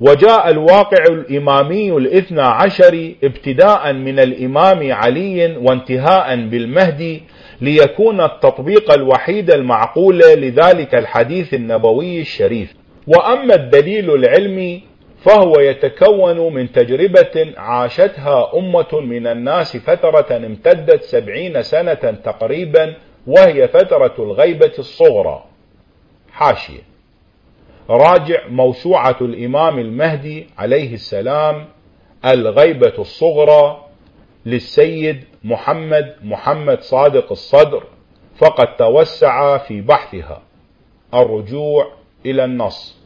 وجاء الواقع الإمامي الاثنى عشر ابتداء من الإمام علي وانتهاء بالمهدي ليكون التطبيق الوحيد المعقول لذلك الحديث النبوي الشريف. وأما الدليل العلمي فهو يتكون من تجربة عاشتها أمة من الناس فترة امتدت سبعين سنة تقريبا وهي فترة الغيبة الصغرى. حاشية. راجع موسوعة الإمام المهدي عليه السلام الغيبة الصغرى للسيد محمد محمد صادق الصدر فقد توسع في بحثها الرجوع إلى النص.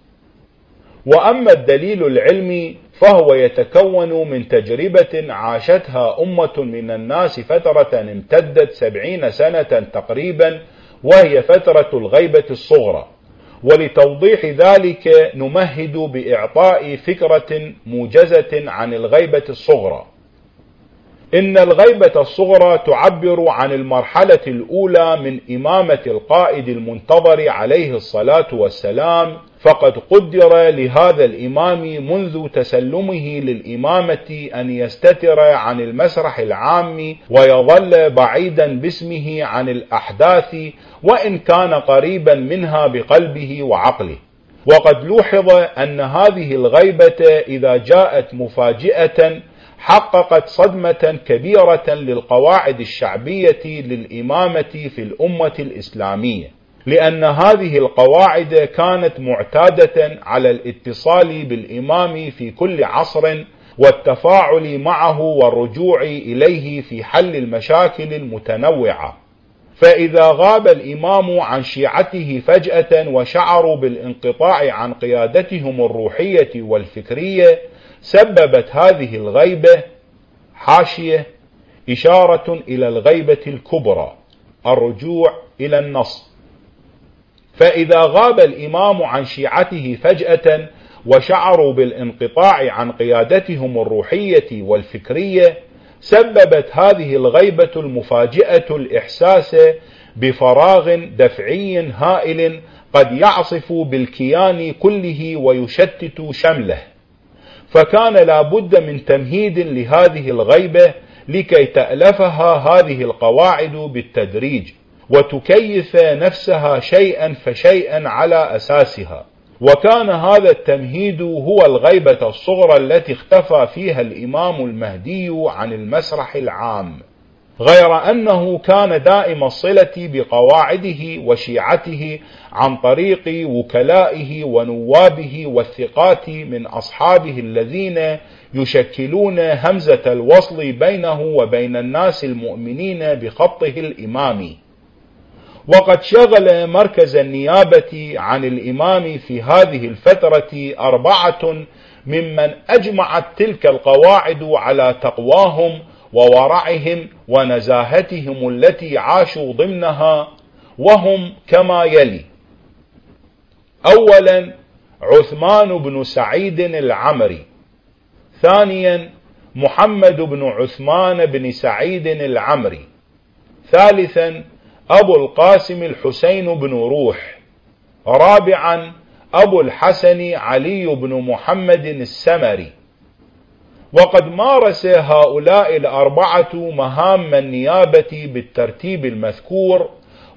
وأما الدليل العلمي فهو يتكون من تجربة عاشتها أمة من الناس فترة امتدت سبعين سنة تقريبا وهي فترة الغيبة الصغرى. ولتوضيح ذلك نمهد بإعطاء فكرة موجزة عن الغيبة الصغرى. إن الغيبة الصغرى تعبر عن المرحلة الأولى من إمامة القائد المنتظر عليه الصلاة والسلام فقد قدر لهذا الإمام منذ تسلمه للإمامة أن يستتر عن المسرح العام ويظل بعيدا باسمه عن الأحداث وإن كان قريبا منها بقلبه وعقله. وقد لوحظ أن هذه الغيبة إذا جاءت مفاجئة حققت صدمة كبيرة للقواعد الشعبية للإمامة في الأمة الإسلامية. لأن هذه القواعد كانت معتادة على الاتصال بالإمام في كل عصر والتفاعل معه والرجوع إليه في حل المشاكل المتنوعة. فإذا غاب الإمام عن شيعته فجأة وشعروا بالانقطاع عن قيادتهم الروحية والفكرية سببت هذه الغيبة حاشية إشارة إلى الغيبة الكبرى الرجوع إلى النص. فإذا غاب الإمام عن شيعته فجأة وشعروا بالانقطاع عن قيادتهم الروحية والفكرية سببت هذه الغيبة المفاجئة الإحساس بفراغ دفعي هائل قد يعصف بالكيان كله ويشتت شمله. فكان لا بد من تمهيد لهذه الغيبة لكي تألفها هذه القواعد بالتدريج. وتكيف نفسها شيئا فشيئا على أساسها. وكان هذا التمهيد هو الغيبة الصغرى التي اختفى فيها الإمام المهدي عن المسرح العام. غير أنه كان دائم الصلة بقواعده وشيعته عن طريق وكلائه ونوابه والثقات من أصحابه الذين يشكلون همزة الوصل بينه وبين الناس المؤمنين بخطه الإمامي وقد شغل مركز النيابة عن الإمام في هذه الفترة أربعة ممن أجمعت تلك القواعد على تقواهم وورعهم ونزاهتهم التي عاشوا ضمنها وهم كما يلي. أولا عثمان بن سعيد العمري. ثانيا محمد بن عثمان بن سعيد العمري. ثالثا أبو القاسم الحسين بن روح رابعا أبو الحسن علي بن محمد السمري. وقد مارس هؤلاء الأربعة مهام النيابة بالترتيب المذكور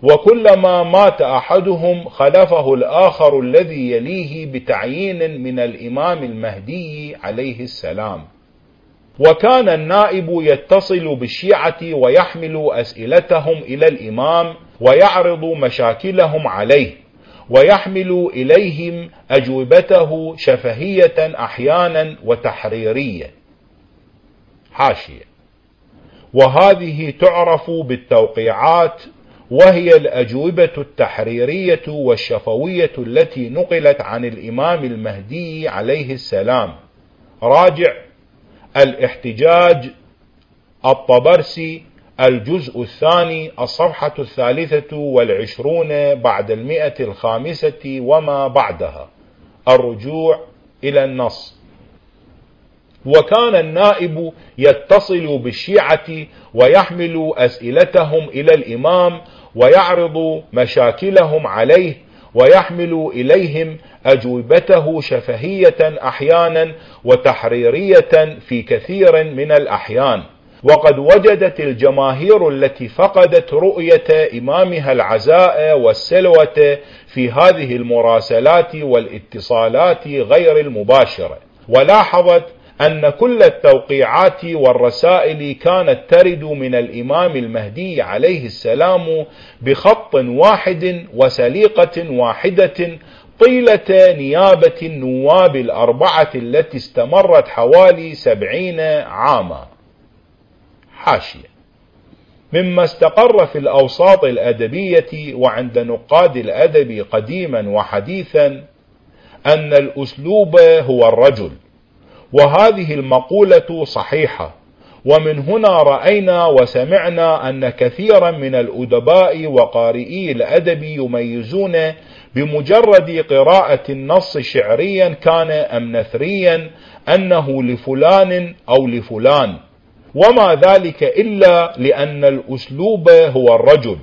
وكلما مات أحدهم خلفه الآخر الذي يليه بتعيين من الإمام المهدي عليه السلام. وكان النائب يتصل بالشيعة ويحمل أسئلتهم إلى الإمام ويعرض مشاكلهم عليه ويحمل إليهم أجوبته شفهية أحيانا وتحريرية. حاشية. وهذه تعرف بالتوقيعات وهي الأجوبة التحريرية والشفوية التي نقلت عن الإمام المهدي عليه السلام. راجع الاحتجاج الطبرسي الجزء الثاني الصفحة الثالثة والعشرون بعد المئة الخامسة وما بعدها. الرجوع إلى النص. وكان النائب يتصل بالشيعة ويحمل أسئلتهم إلى الإمام ويعرض مشاكلهم عليه ويحمل إليهم أجوبته شفهية أحيانا وتحريرية في كثير من الأحيان. وقد وجدت الجماهير التي فقدت رؤية إمامها العزاء والسلوة في هذه المراسلات والإتصالات غير المباشرة ولاحظت أن كل التوقيعات والرسائل كانت ترد من الإمام المهدي عليه السلام بخط واحد وسليقة واحدة طيلة نيابة النواب الأربعة التي استمرت حوالي سبعين عاما. حاشية. مما استقر في الأوساط الأدبية وعند نقاد الأدب قديما وحديثا أن الأسلوب هو الرجل. وهذه المقولة صحيحة. ومن هنا رأينا وسمعنا أن كثيرا من الأدباء وقارئي الأدب يميزون بمجرد قراءة النص شعريا كان أم نثريا أنه لفلان أو لفلان. وما ذلك إلا لأن الأسلوب هو الرجل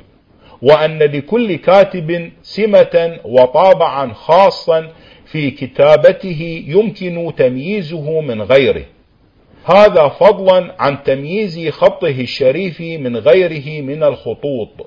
وأن لكل كاتب سمة وطابعا خاصا في كتابته يمكن تمييزه من غيره. هذا فضلا عن تمييز خطه الشريف من غيره من الخطوط.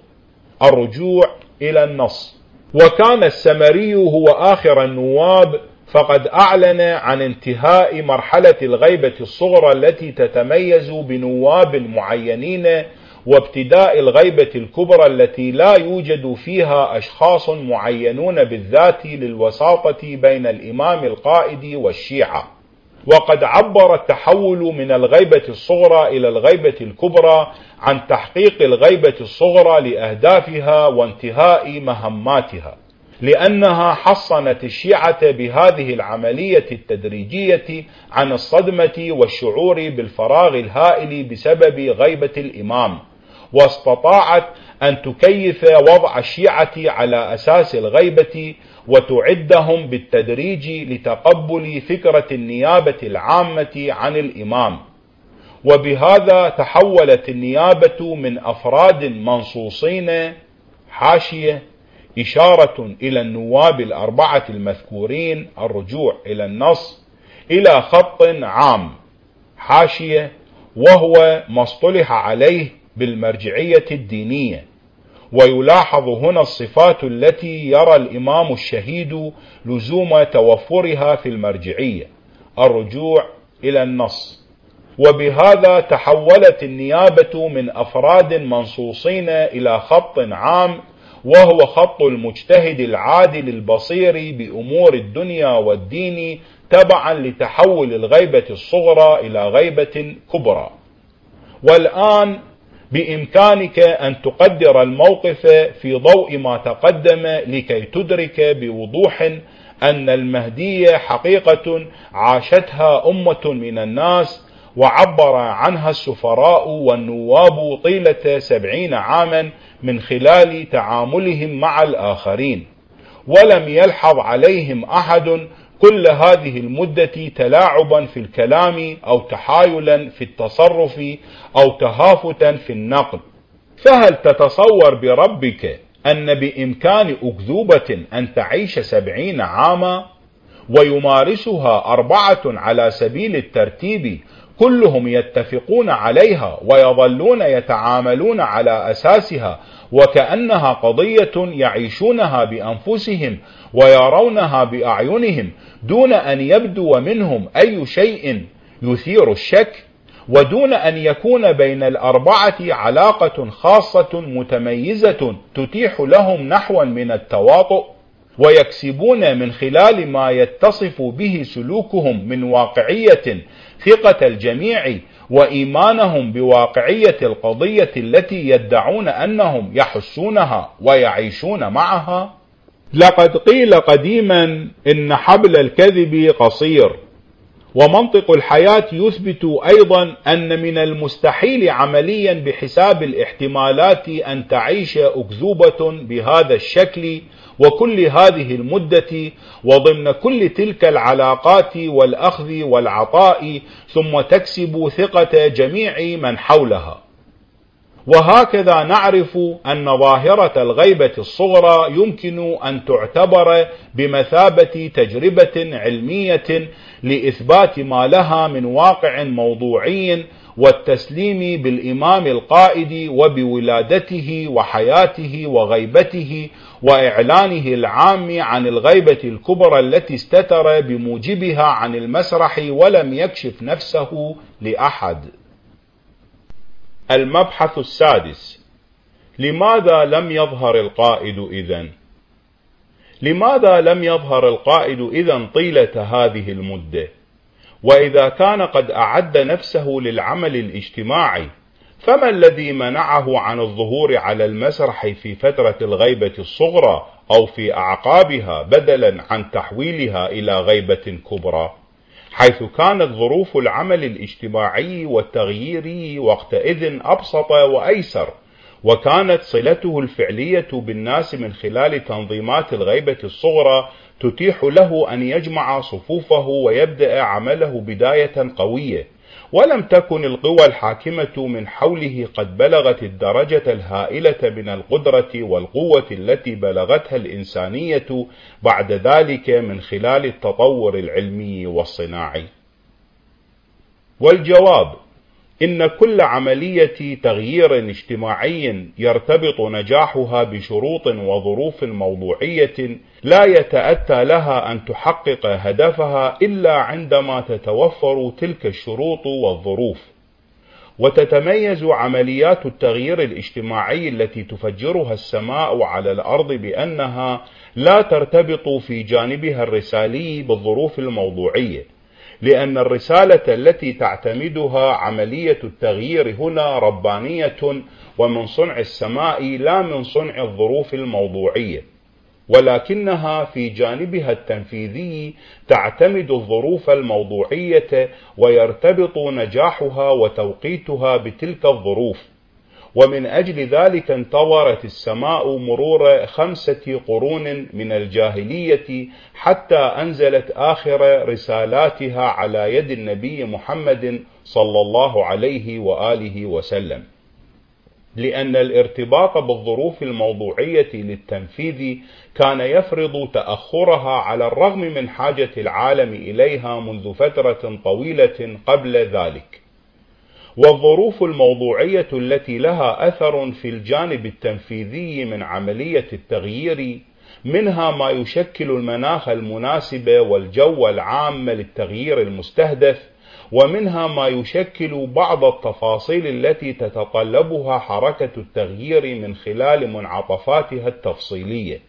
الرجوع إلى النص. وكان السمري هو آخر النواب فقد أعلن عن انتهاء مرحلة الغيبة الصغرى التي تتميز بنواب معينين وابتداء الغيبة الكبرى التي لا يوجد فيها أشخاص معينون بالذات للوساطة بين الإمام القائد والشيعة. وقد عبر التحول من الغيبة الصغرى إلى الغيبة الكبرى عن تحقيق الغيبة الصغرى لأهدافها وانتهاء مهماتها. لأنها حصنت الشيعة بهذه العملية التدريجية عن الصدمة والشعور بالفراغ الهائل بسبب غيبة الإمام. واستطاعت أن تكيف وضع الشيعة على أساس الغيبة وتعدهم بالتدريج لتقبل فكرة النيابة العامة عن الإمام. وبهذا تحولت النيابة من أفراد منصوصين حاشية إشارة إلى النواب الأربعة المذكورين الرجوع إلى النص إلى خط عام حاشية وهو ما اصطلح عليه بالمرجعية الدينية. ويلاحظ هنا الصفات التي يرى الإمام الشهيد لزوم توفرها في المرجعية. الرجوع إلى النص. وبهذا تحولت النيابة من أفراد منصوصين إلى خط عام وهو خط المجتهد العادل البصير بأمور الدنيا والدين تبعا لتحول الغيبة الصغرى إلى غيبة كبرى. والآن بإمكانك أن تقدر الموقف في ضوء ما تقدم لكي تدرك بوضوح أن المهدي حقيقة عاشتها أمة من الناس وعبر عنها السفراء والنواب طيلة سبعين عاما من خلال تعاملهم مع الآخرين. ولم يلحظ عليهم أحد كل هذه المدة تلاعبا في الكلام أو تحايلا في التصرف أو تهافتا في النقل فهل تتصور بربك أن بإمكان أكذوبة أن تعيش سبعين عاما ويمارسها أربعة على سبيل الترتيب كلهم يتفقون عليها ويظلون يتعاملون على أساسها وكأنها قضية يعيشونها بأنفسهم ويرونها بأعينهم دون أن يبدو منهم أي شيء يثير الشك ودون أن يكون بين الأربعة علاقة خاصة متميزة تتيح لهم نحوا من التواطؤ ويكسبون من خلال ما يتصف به سلوكهم من واقعية ثقة الجميع وإيمانهم بواقعية القضية التي يدعون أنهم يحسونها ويعيشون معها. لقد قيل قديما إن حبل الكذب قصير. ومنطق الحياة يثبت أيضا أن من المستحيل عمليا بحساب الاحتمالات أن تعيش أكذوبة بهذا الشكل وكل هذه المدة وضمن كل تلك العلاقات والأخذ والعطاء ثم تكسب ثقة جميع من حولها. وهكذا نعرف أن ظاهرة الغيبة الصغرى يمكن أن تعتبر بمثابة تجربة علمية لإثبات ما لها من واقع موضوعي والتسليم بالإمام القائد وبولادته وحياته وغيبته وإعلانه العام عن الغيبة الكبرى التي استتر بموجبها عن المسرح ولم يكشف نفسه لأحد. المبحث السادس لماذا لم يظهر القائد إذن؟ لماذا لم يظهر القائد إذن طيلة هذه المدة؟ وإذا كان قد أعد نفسه للعمل الاجتماعي فما الذي منعه عن الظهور على المسرح في فترة الغيبة الصغرى أو في أعقابها بدلا عن تحويلها إلى غيبة كبرى حيث كانت ظروف العمل الاجتماعي والتغييري وقتئذ أبسط وأيسر وكانت صلته الفعلية بالناس من خلال تنظيمات الغيبة الصغرى تتيح له أن يجمع صفوفه ويبدأ عمله بداية قوية. ولم تكن القوى الحاكمة من حوله قد بلغت الدرجة الهائلة من القدرة والقوة التي بلغتها الإنسانية بعد ذلك من خلال التطور العلمي والصناعي. والجواب إن كل عملية تغيير اجتماعي يرتبط نجاحها بشروط وظروف موضوعية لا يتأتى لها أن تحقق هدفها إلا عندما تتوفر تلك الشروط والظروف. وتتميز عمليات التغيير الاجتماعي التي تفجرها السماء على الأرض بأنها لا ترتبط في جانبها الرسالي بالظروف الموضوعية. لأن الرسالة التي تعتمدها عملية التغيير هنا ربانية ومن صنع السماء لا من صنع الظروف الموضوعية. ولكنها في جانبها التنفيذي تعتمد الظروف الموضوعية ويرتبط نجاحها وتوقيتها بتلك الظروف. ومن أجل ذلك انتظرت السماء مرور خمسة قرون من الجاهلية حتى أنزلت آخر رسالاتها على يد النبي محمد صلى الله عليه وآله وسلم. لأن الارتباط بالظروف الموضوعية للتنفيذ كان يفرض تأخرها على الرغم من حاجة العالم إليها منذ فترة طويلة قبل ذلك. والظروف الموضوعية التي لها أثر في الجانب التنفيذي من عملية التغيير منها ما يشكل المناخ المناسب والجو العام للتغيير المستهدف ومنها ما يشكل بعض التفاصيل التي تتطلبها حركة التغيير من خلال منعطفاتها التفصيلية.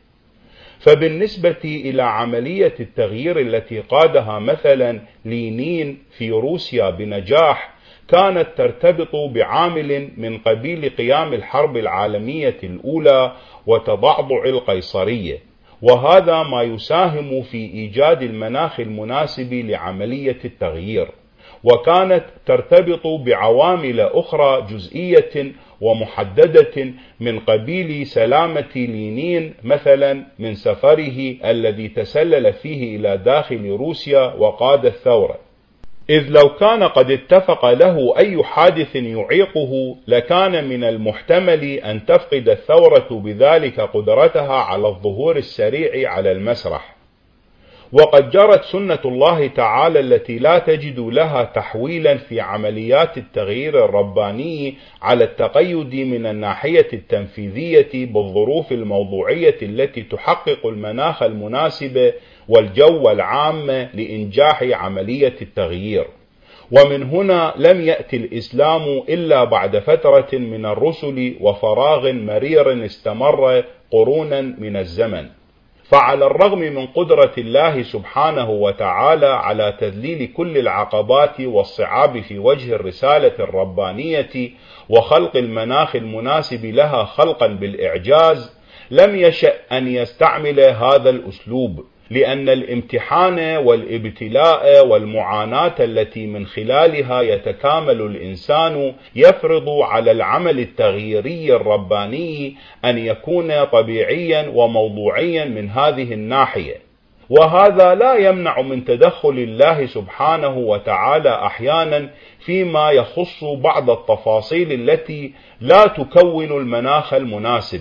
فبالنسبة إلى عملية التغيير التي قادها مثلا لينين في روسيا بنجاح كانت ترتبط بعامل من قبيل قيام الحرب العالمية الأولى وتضعضع القيصرية. وهذا ما يساهم في إيجاد المناخ المناسب لعملية التغيير. وكانت ترتبط بعوامل أخرى جزئية ومحددة من قبيل سلامة لينين مثلا من سفره الذي تسلل فيه إلى داخل روسيا وقاد الثورة. إذ لو كان قد اتفق له أي حادث يعيقه لكان من المحتمل أن تفقد الثورة بذلك قدرتها على الظهور السريع على المسرح. وقد جرت سنة الله تعالى التي لا تجد لها تحويلا في عمليات التغيير الرباني على التقيد من الناحية التنفيذية بالظروف الموضوعية التي تحقق المناخ المناسب والجو العام لإنجاح عملية التغيير. ومن هنا لم يأتي الإسلام إلا بعد فترة من الرسل وفراغ مرير استمر قرونا من الزمن. فعلى الرغم من قدرة الله سبحانه وتعالى على تذليل كل العقبات والصعاب في وجه الرسالة الربانية وخلق المناخ المناسب لها خلقا بالإعجاز لم يشأ أن يستعمل هذا الأسلوب. لأن الامتحان والابتلاء والمعاناة التي من خلالها يتكامل الإنسان يفرض على العمل التغييري الرباني أن يكون طبيعيا وموضوعيا من هذه الناحية. وهذا لا يمنع من تدخل الله سبحانه وتعالى أحيانا فيما يخص بعض التفاصيل التي لا تكون المناخ المناسب.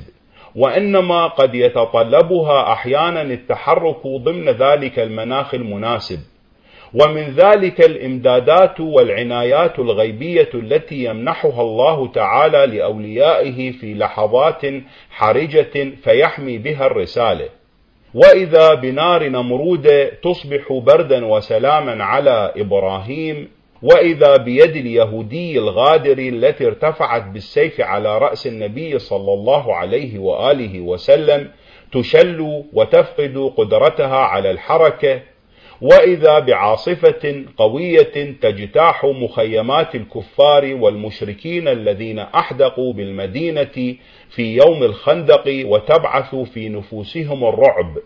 وإنما قد يتطلبها أحيانا التحرك ضمن ذلك المناخ المناسب. ومن ذلك الإمدادات والعنايات الغيبية التي يمنحها الله تعالى لأوليائه في لحظات حرجة فيحمي بها الرسالة. وإذا بنار نمرود تصبح بردا وسلاما على إبراهيم وإذا بيد اليهودي الغادر التي ارتفعت بالسيف على رأس النبي صلى الله عليه وآله وسلم تشل وتفقد قدرتها على الحركة وإذا بعاصفة قوية تجتاح مخيمات الكفار والمشركين الذين أحدقوا بالمدينة في يوم الخندق وتبعث في نفوسهم الرعب.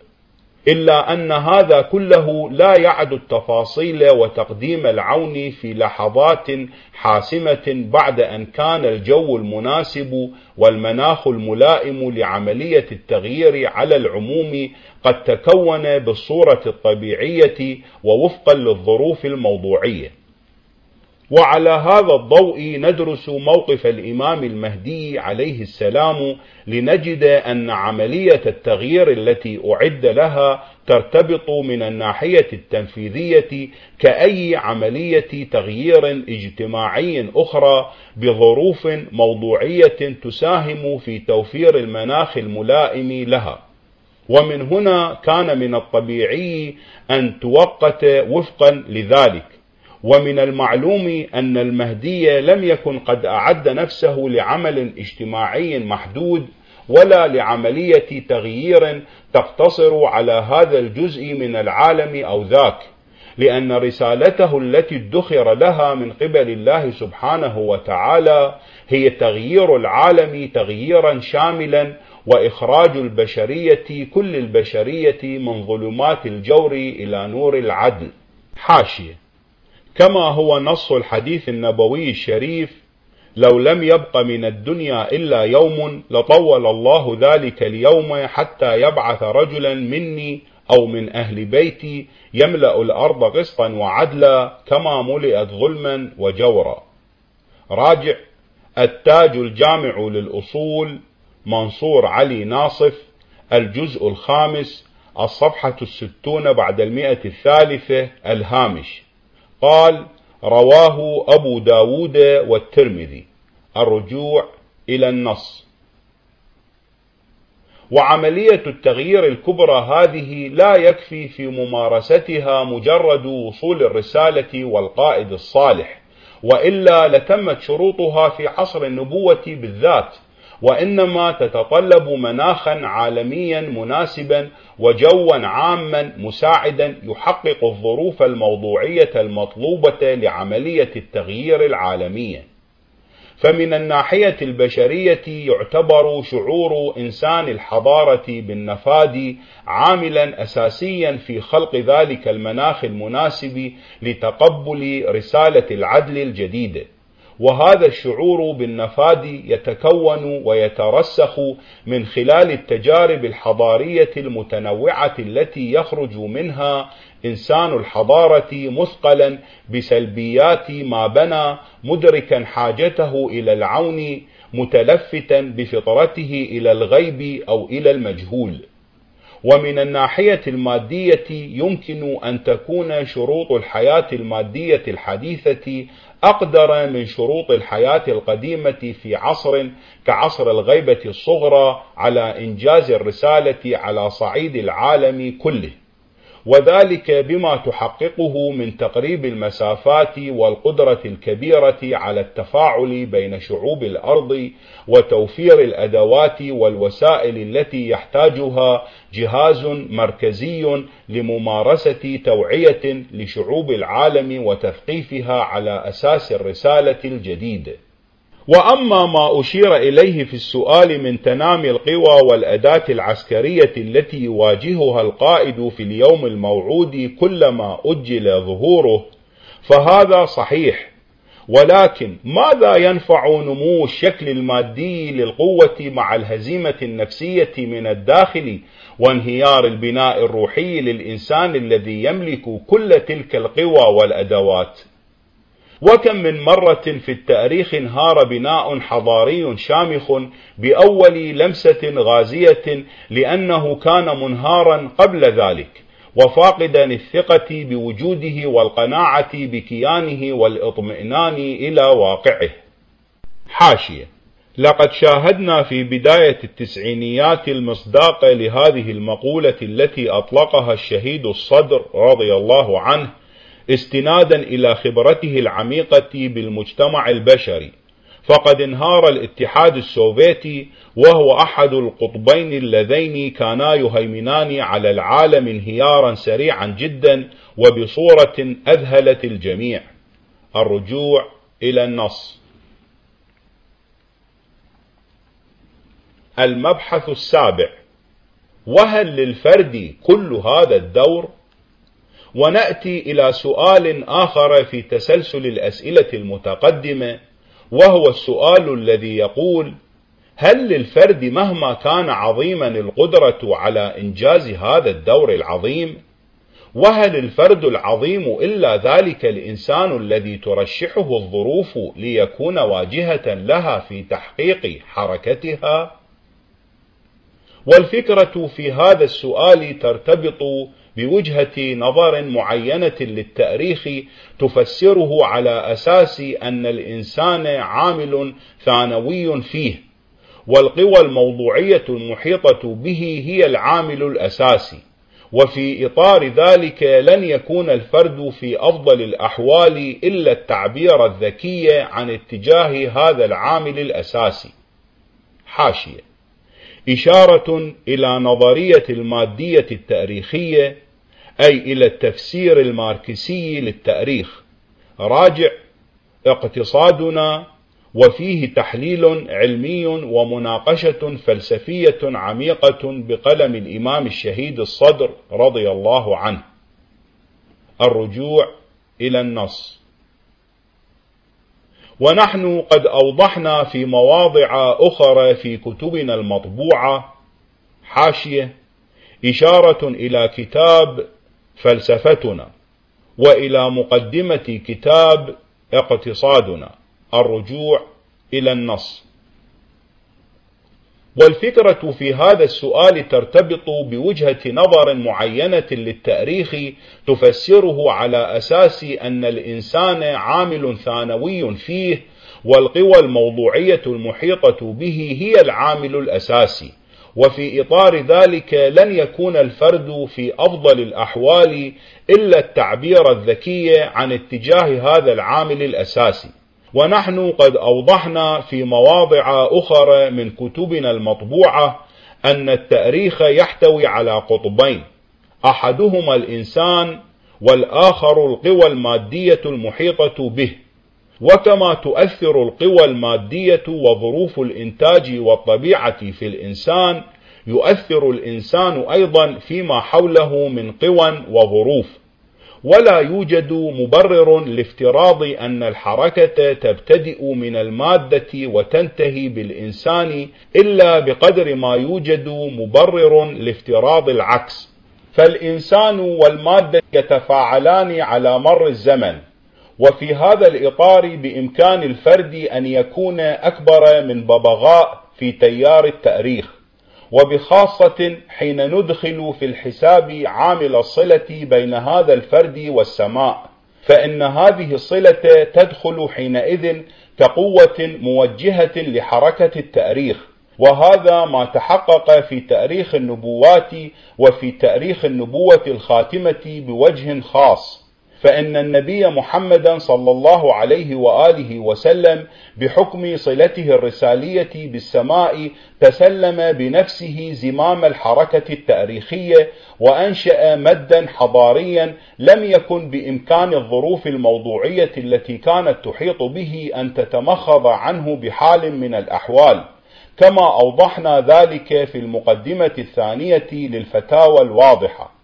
إلا أن هذا كله لا يعد التفاصيل وتقديم العون في لحظات حاسمة بعد أن كان الجو المناسب والمناخ الملائم لعملية التغيير على العموم قد تكون بالصورة الطبيعية ووفقا للظروف الموضوعية. وعلى هذا الضوء ندرس موقف الإمام المهدي عليه السلام لنجد أن عملية التغيير التي أعد لها ترتبط من الناحية التنفيذية كأي عملية تغيير اجتماعي أخرى بظروف موضوعية تساهم في توفير المناخ الملائم لها. ومن هنا كان من الطبيعي أن توقت وفقا لذلك. ومن المعلوم أن المهدي لم يكن قد أعد نفسه لعمل اجتماعي محدود ولا لعملية تغيير تقتصر على هذا الجزء من العالم أو ذاك لأن رسالته التي ادخر لها من قبل الله سبحانه وتعالى هي تغيير العالم تغييرا شاملا وإخراج البشرية كل البشرية من ظلمات الجور إلى نور العدل. حاشية. كما هو نص الحديث النبوي الشريف لو لم يبق من الدنيا إلا يوم لطول الله ذلك اليوم حتى يبعث رجلا مني أو من أهل بيتي يملأ الأرض قسطا وعدلا كما ملئت ظلما وجورا. راجع التاج الجامع للأصول منصور علي ناصف الجزء الخامس الصفحة الستون بعد المئة الثالثة الهامش. قال رواه أبو داود والترمذي. الرجوع إلى النص. وعملية التغيير الكبرى هذه لا يكفي في ممارستها مجرد وصول الرسالة والقائد الصالح وإلا لتمت شروطها في عصر النبوة بالذات وإنما تتطلب مناخا عالميا مناسبا وجوا عاما مساعدا يحقق الظروف الموضوعية المطلوبة لعملية التغيير العالمية فمن الناحية البشرية يعتبر شعور إنسان الحضارة بالنفاد عاملا أساسيا في خلق ذلك المناخ المناسب لتقبل رسالة العدل الجديدة وهذا الشعور بالنفاد يتكون ويترسخ من خلال التجارب الحضارية المتنوعة التي يخرج منها إنسان الحضارة مثقلا بسلبيات ما بنى مدركا حاجته إلى العون متلفتا بفطرته إلى الغيب أو إلى المجهول. ومن الناحية المادية يمكن أن تكون شروط الحياة المادية الحديثة أقدر من شروط الحياة القديمة في عصر كعصر الغيبة الصغرى على إنجاز الرسالة على صعيد العالم كله. وذلك بما تحققه من تقريب المسافات والقدرة الكبيرة على التفاعل بين شعوب الأرض وتوفير الأدوات والوسائل التي يحتاجها جهاز مركزي لممارسة توعية لشعوب العالم وتثقيفها على أساس الرسالة الجديدة وأما ما أشير إليه في السؤال من تنامي القوى والأداة العسكرية التي يواجهها القائد في اليوم الموعود كلما أجل ظهوره فهذا صحيح. ولكن ماذا ينفع نمو الشكل المادي للقوة مع الهزيمة النفسية من الداخل وانهيار البناء الروحي للإنسان الذي يملك كل تلك القوى والأدوات؟ وكم من مرة في التاريخ انهار بناء حضاري شامخ بأول لمسة غازية لأنه كان منهارا قبل ذلك وفاقدا الثقة بوجوده والقناعة بكيانه والإطمئنان إلى واقعه. حاشية لقد شاهدنا في بداية التسعينيات المصداق لهذه المقولة التي أطلقها الشهيد الصدر رضي الله عنه استنادا إلى خبرته العميقة بالمجتمع البشري. فقد انهار الاتحاد السوفيتي وهو أحد القطبين اللذين كانا يهيمنان على العالم انهيارا سريعا جدا وبصورة أذهلت الجميع. الرجوع إلى النص. المبحث السابع. وهل للفرد كل هذا الدور؟ ونأتي إلى سؤال آخر في تسلسل الأسئلة المتقدمة وهو السؤال الذي يقول هل للفرد مهما كان عظيما القدرة على إنجاز هذا الدور العظيم؟ وهل الفرد العظيم إلا ذلك الإنسان الذي ترشحه الظروف ليكون واجهة لها في تحقيق حركتها؟ والفكرة في هذا السؤال ترتبط بوجهة نظر معينة للتأريخ تفسره على أساس أن الإنسان عامل ثانوي فيه والقوى الموضوعية المحيطة به هي العامل الأساسي وفي إطار ذلك لن يكون الفرد في أفضل الأحوال إلا التعبير الذكي عن اتجاه هذا العامل الأساسي. حاشية. إشارة إلى نظرية المادية التأريخية أي إلى التفسير الماركسي للتأريخ. راجع اقتصادنا وفيه تحليل علمي ومناقشة فلسفية عميقة بقلم الإمام الشهيد الصدر رضي الله عنه. الرجوع إلى النص. ونحن قد أوضحنا في مواضع أخرى في كتبنا المطبوعة حاشية إشارة إلى كتاب فلسفتنا وإلى مقدمة كتاب اقتصادنا الرجوع إلى النص. والفكرة في هذا السؤال ترتبط بوجهة نظر معينة للتاريخ تفسره على أساس أن الإنسان عامل ثانوي فيه والقوى الموضوعية المحيطة به هي العامل الأساسي. وفي إطار ذلك لن يكون الفرد في أفضل الأحوال إلا التعبير الذكي عن اتجاه هذا العامل الأساسي. ونحن قد أوضحنا في مواضع أخرى من كتبنا المطبوعة أن التأريخ يحتوي على قطبين أحدهما الإنسان والآخر القوى المادية المحيطة به. وكما تؤثر القوى المادية وظروف الإنتاج والطبيعة في الإنسان يؤثر الإنسان أيضا فيما حوله من قوى وظروف. ولا يوجد مبرر لافتراض أن الحركة تبتدئ من المادة وتنتهي بالإنسان إلا بقدر ما يوجد مبرر لافتراض العكس. فالإنسان والمادة يتفاعلان على مر الزمن. وفي هذا الإطار بإمكان الفرد أن يكون أكبر من ببغاء في تيار التأريخ وبخاصة حين ندخل في الحساب عامل الصلة بين هذا الفرد والسماء فإن هذه الصلة تدخل حينئذ كقوة موجهة لحركة التأريخ وهذا ما تحقق في تأريخ النبوات وفي تأريخ النبوة الخاتمة بوجه خاص. فإن النبي محمدا صلى الله عليه وآله وسلم بحكم صلته الرسالية بالسماء تسلم بنفسه زمام الحركة التاريخية وأنشأ مدا حضاريا لم يكن بإمكان الظروف الموضوعية التي كانت تحيط به أن تتمخض عنه بحال من الأحوال. كما أوضحنا ذلك في المقدمة الثانية للفتاوى الواضحة.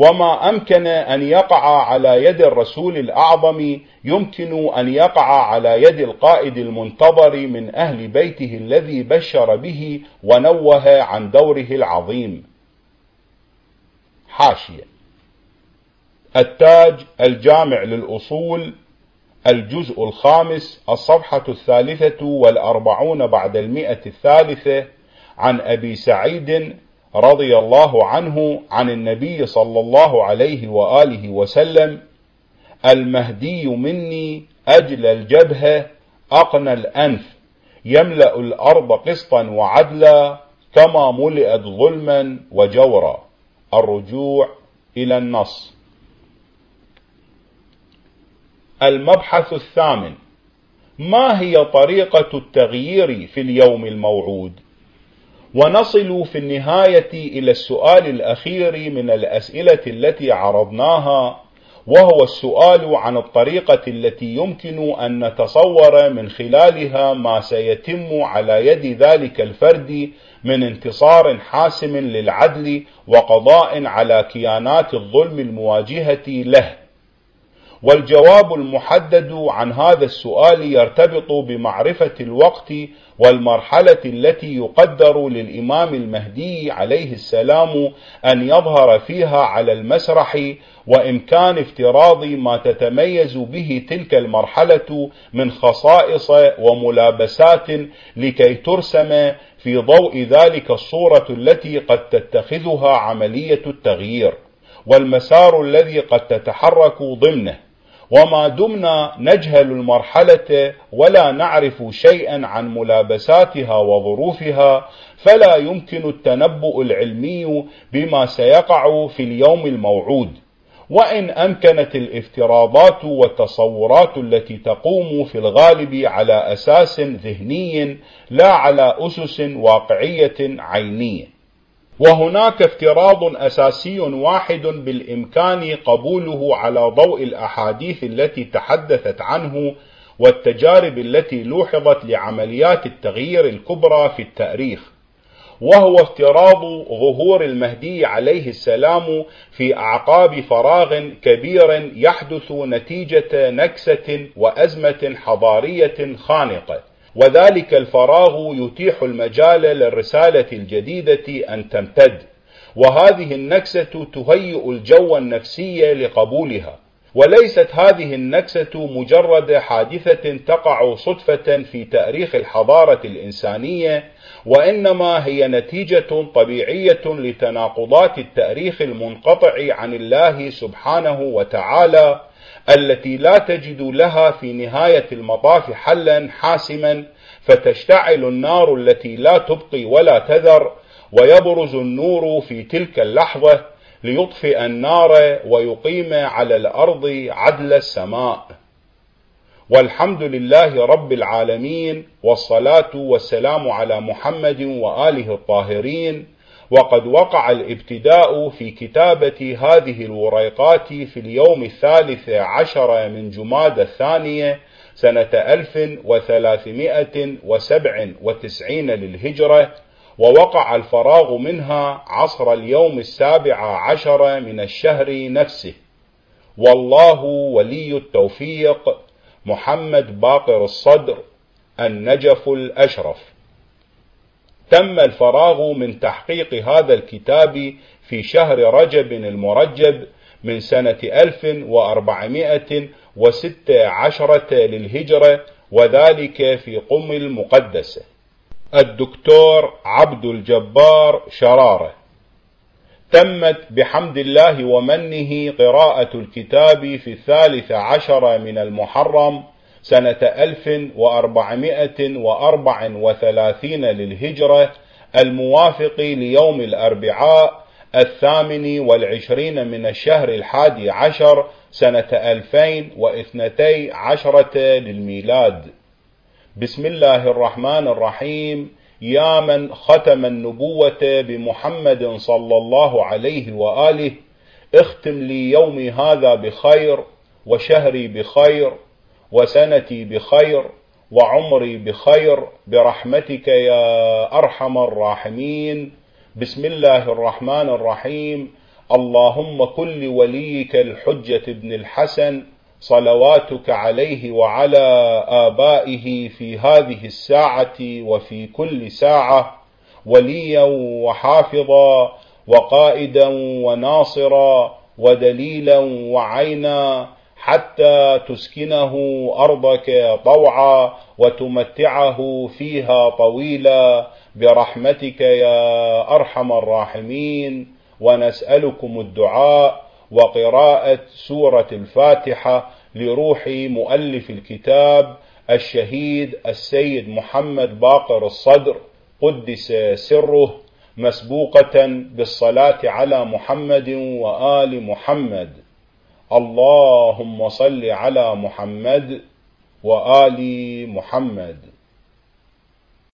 وما أمكن أن يقع على يد الرسول الأعظم يمكن أن يقع على يد القائد المنتظر من أهل بيته الذي بشر به ونوه عن دوره العظيم. حاشية. التاج الجامع للأصول الجزء الخامس الصفحة الثالثة والأربعون بعد المئة الثالثة عن أبي سعيد رضي الله عنه عن النبي صلى الله عليه وآله وسلم المهدي مني أجل الجبهة أقنى الأنف يملأ الأرض قسطا وعدلا كما ملئت ظلما وجورا الرجوع إلى النص المبحث الثامن ما هي طريقة التغيير في اليوم الموعود؟ ونصل في النهاية إلى السؤال الأخير من الأسئلة التي عرضناها وهو السؤال عن الطريقة التي يمكن أن نتصور من خلالها ما سيتم على يد ذلك الفرد من انتصار حاسم للعدل وقضاء على كيانات الظلم المواجهة له. والجواب المحدد عن هذا السؤال يرتبط بمعرفة الوقت والمرحلة التي يقدر للإمام المهدي عليه السلام أن يظهر فيها على المسرح وإمكان افتراض ما تتميز به تلك المرحلة من خصائص وملابسات لكي ترسم في ضوء ذلك الصورة التي قد تتخذها عملية التغيير والمسار الذي قد تتحرك ضمنه. وما دمنا نجهل المرحلة ولا نعرف شيئا عن ملابساتها وظروفها فلا يمكن التنبؤ العلمي بما سيقع في اليوم الموعود وإن أمكنت الافتراضات والتصورات التي تقوم في الغالب على أساس ذهني لا على أسس واقعية عينية وهناك افتراض أساسي واحد بالإمكان قبوله على ضوء الأحاديث التي تحدثت عنه والتجارب التي لوحظت لعمليات التغيير الكبرى في التاريخ وهو افتراض ظهور المهدي عليه السلام في أعقاب فراغ كبير يحدث نتيجة نكسة وأزمة حضارية خانقة. وذلك الفراغ يتيح المجال للرسالة الجديدة أن تمتد. وهذه النكسة تهيئ الجو النفسي لقبولها. وليست هذه النكسة مجرد حادثة تقع صدفة في تأريخ الحضارة الإنسانية وإنما هي نتيجة طبيعية لتناقضات التأريخ المنقطع عن الله سبحانه وتعالى التي لا تجد لها في نهاية المطاف حلا حاسما فتشتعل النار التي لا تبقي ولا تذر ويبرز النور في تلك اللحظة ليطفئ النار ويقيم على الأرض عدل السماء. والحمد لله رب العالمين والصلاة والسلام على محمد وآله الطاهرين وقد وقع الابتداء في كتابة هذه الوريقات في اليوم الثالث عشر من جماد الثانية سنة 1397 للهجرة ووقع الفراغ منها عصر اليوم السابع عشر من الشهر نفسه. والله ولي التوفيق محمد باقر الصدر النجف الأشرف. تم الفراغ من تحقيق هذا الكتاب في شهر رجب المرجب من سنة 1416 للهجرة وذلك في قم المقدسة الدكتور عبد الجبار شرارة. تمت بحمد الله ومنه قراءة الكتاب في الثالث عشر من المحرم سنة 1434 للهجرة الموافق ليوم الأربعاء الثامن والعشرين من الشهر الحادي عشر سنة 2012 للميلاد. بسم الله الرحمن الرحيم. يا من ختم النبوة بمحمد صلى الله عليه وآله اختم لي يومي هذا بخير وشهري بخير وسنتي بخير وعمري بخير برحمتك يا أرحم الراحمين. بسم الله الرحمن الرحيم. اللهم كل وليك الحجة ابن الحسن صلواتك عليه وعلى آبائه في هذه الساعة وفي كل ساعة وليا وحافظا وقائدا وناصرا ودليلا وعينا حتى تسكنه أرضك طوعا وتمتعه فيها طويلا. برحمتك يا أرحم الراحمين. ونسألكم الدعاء وقراءة سورة الفاتحة لروح مؤلف الكتاب الشهيد السيد محمد باقر الصدر. قدس سره مسبوقة بالصلاة على محمد وآل محمد. اللهم صل على محمد وآل محمد.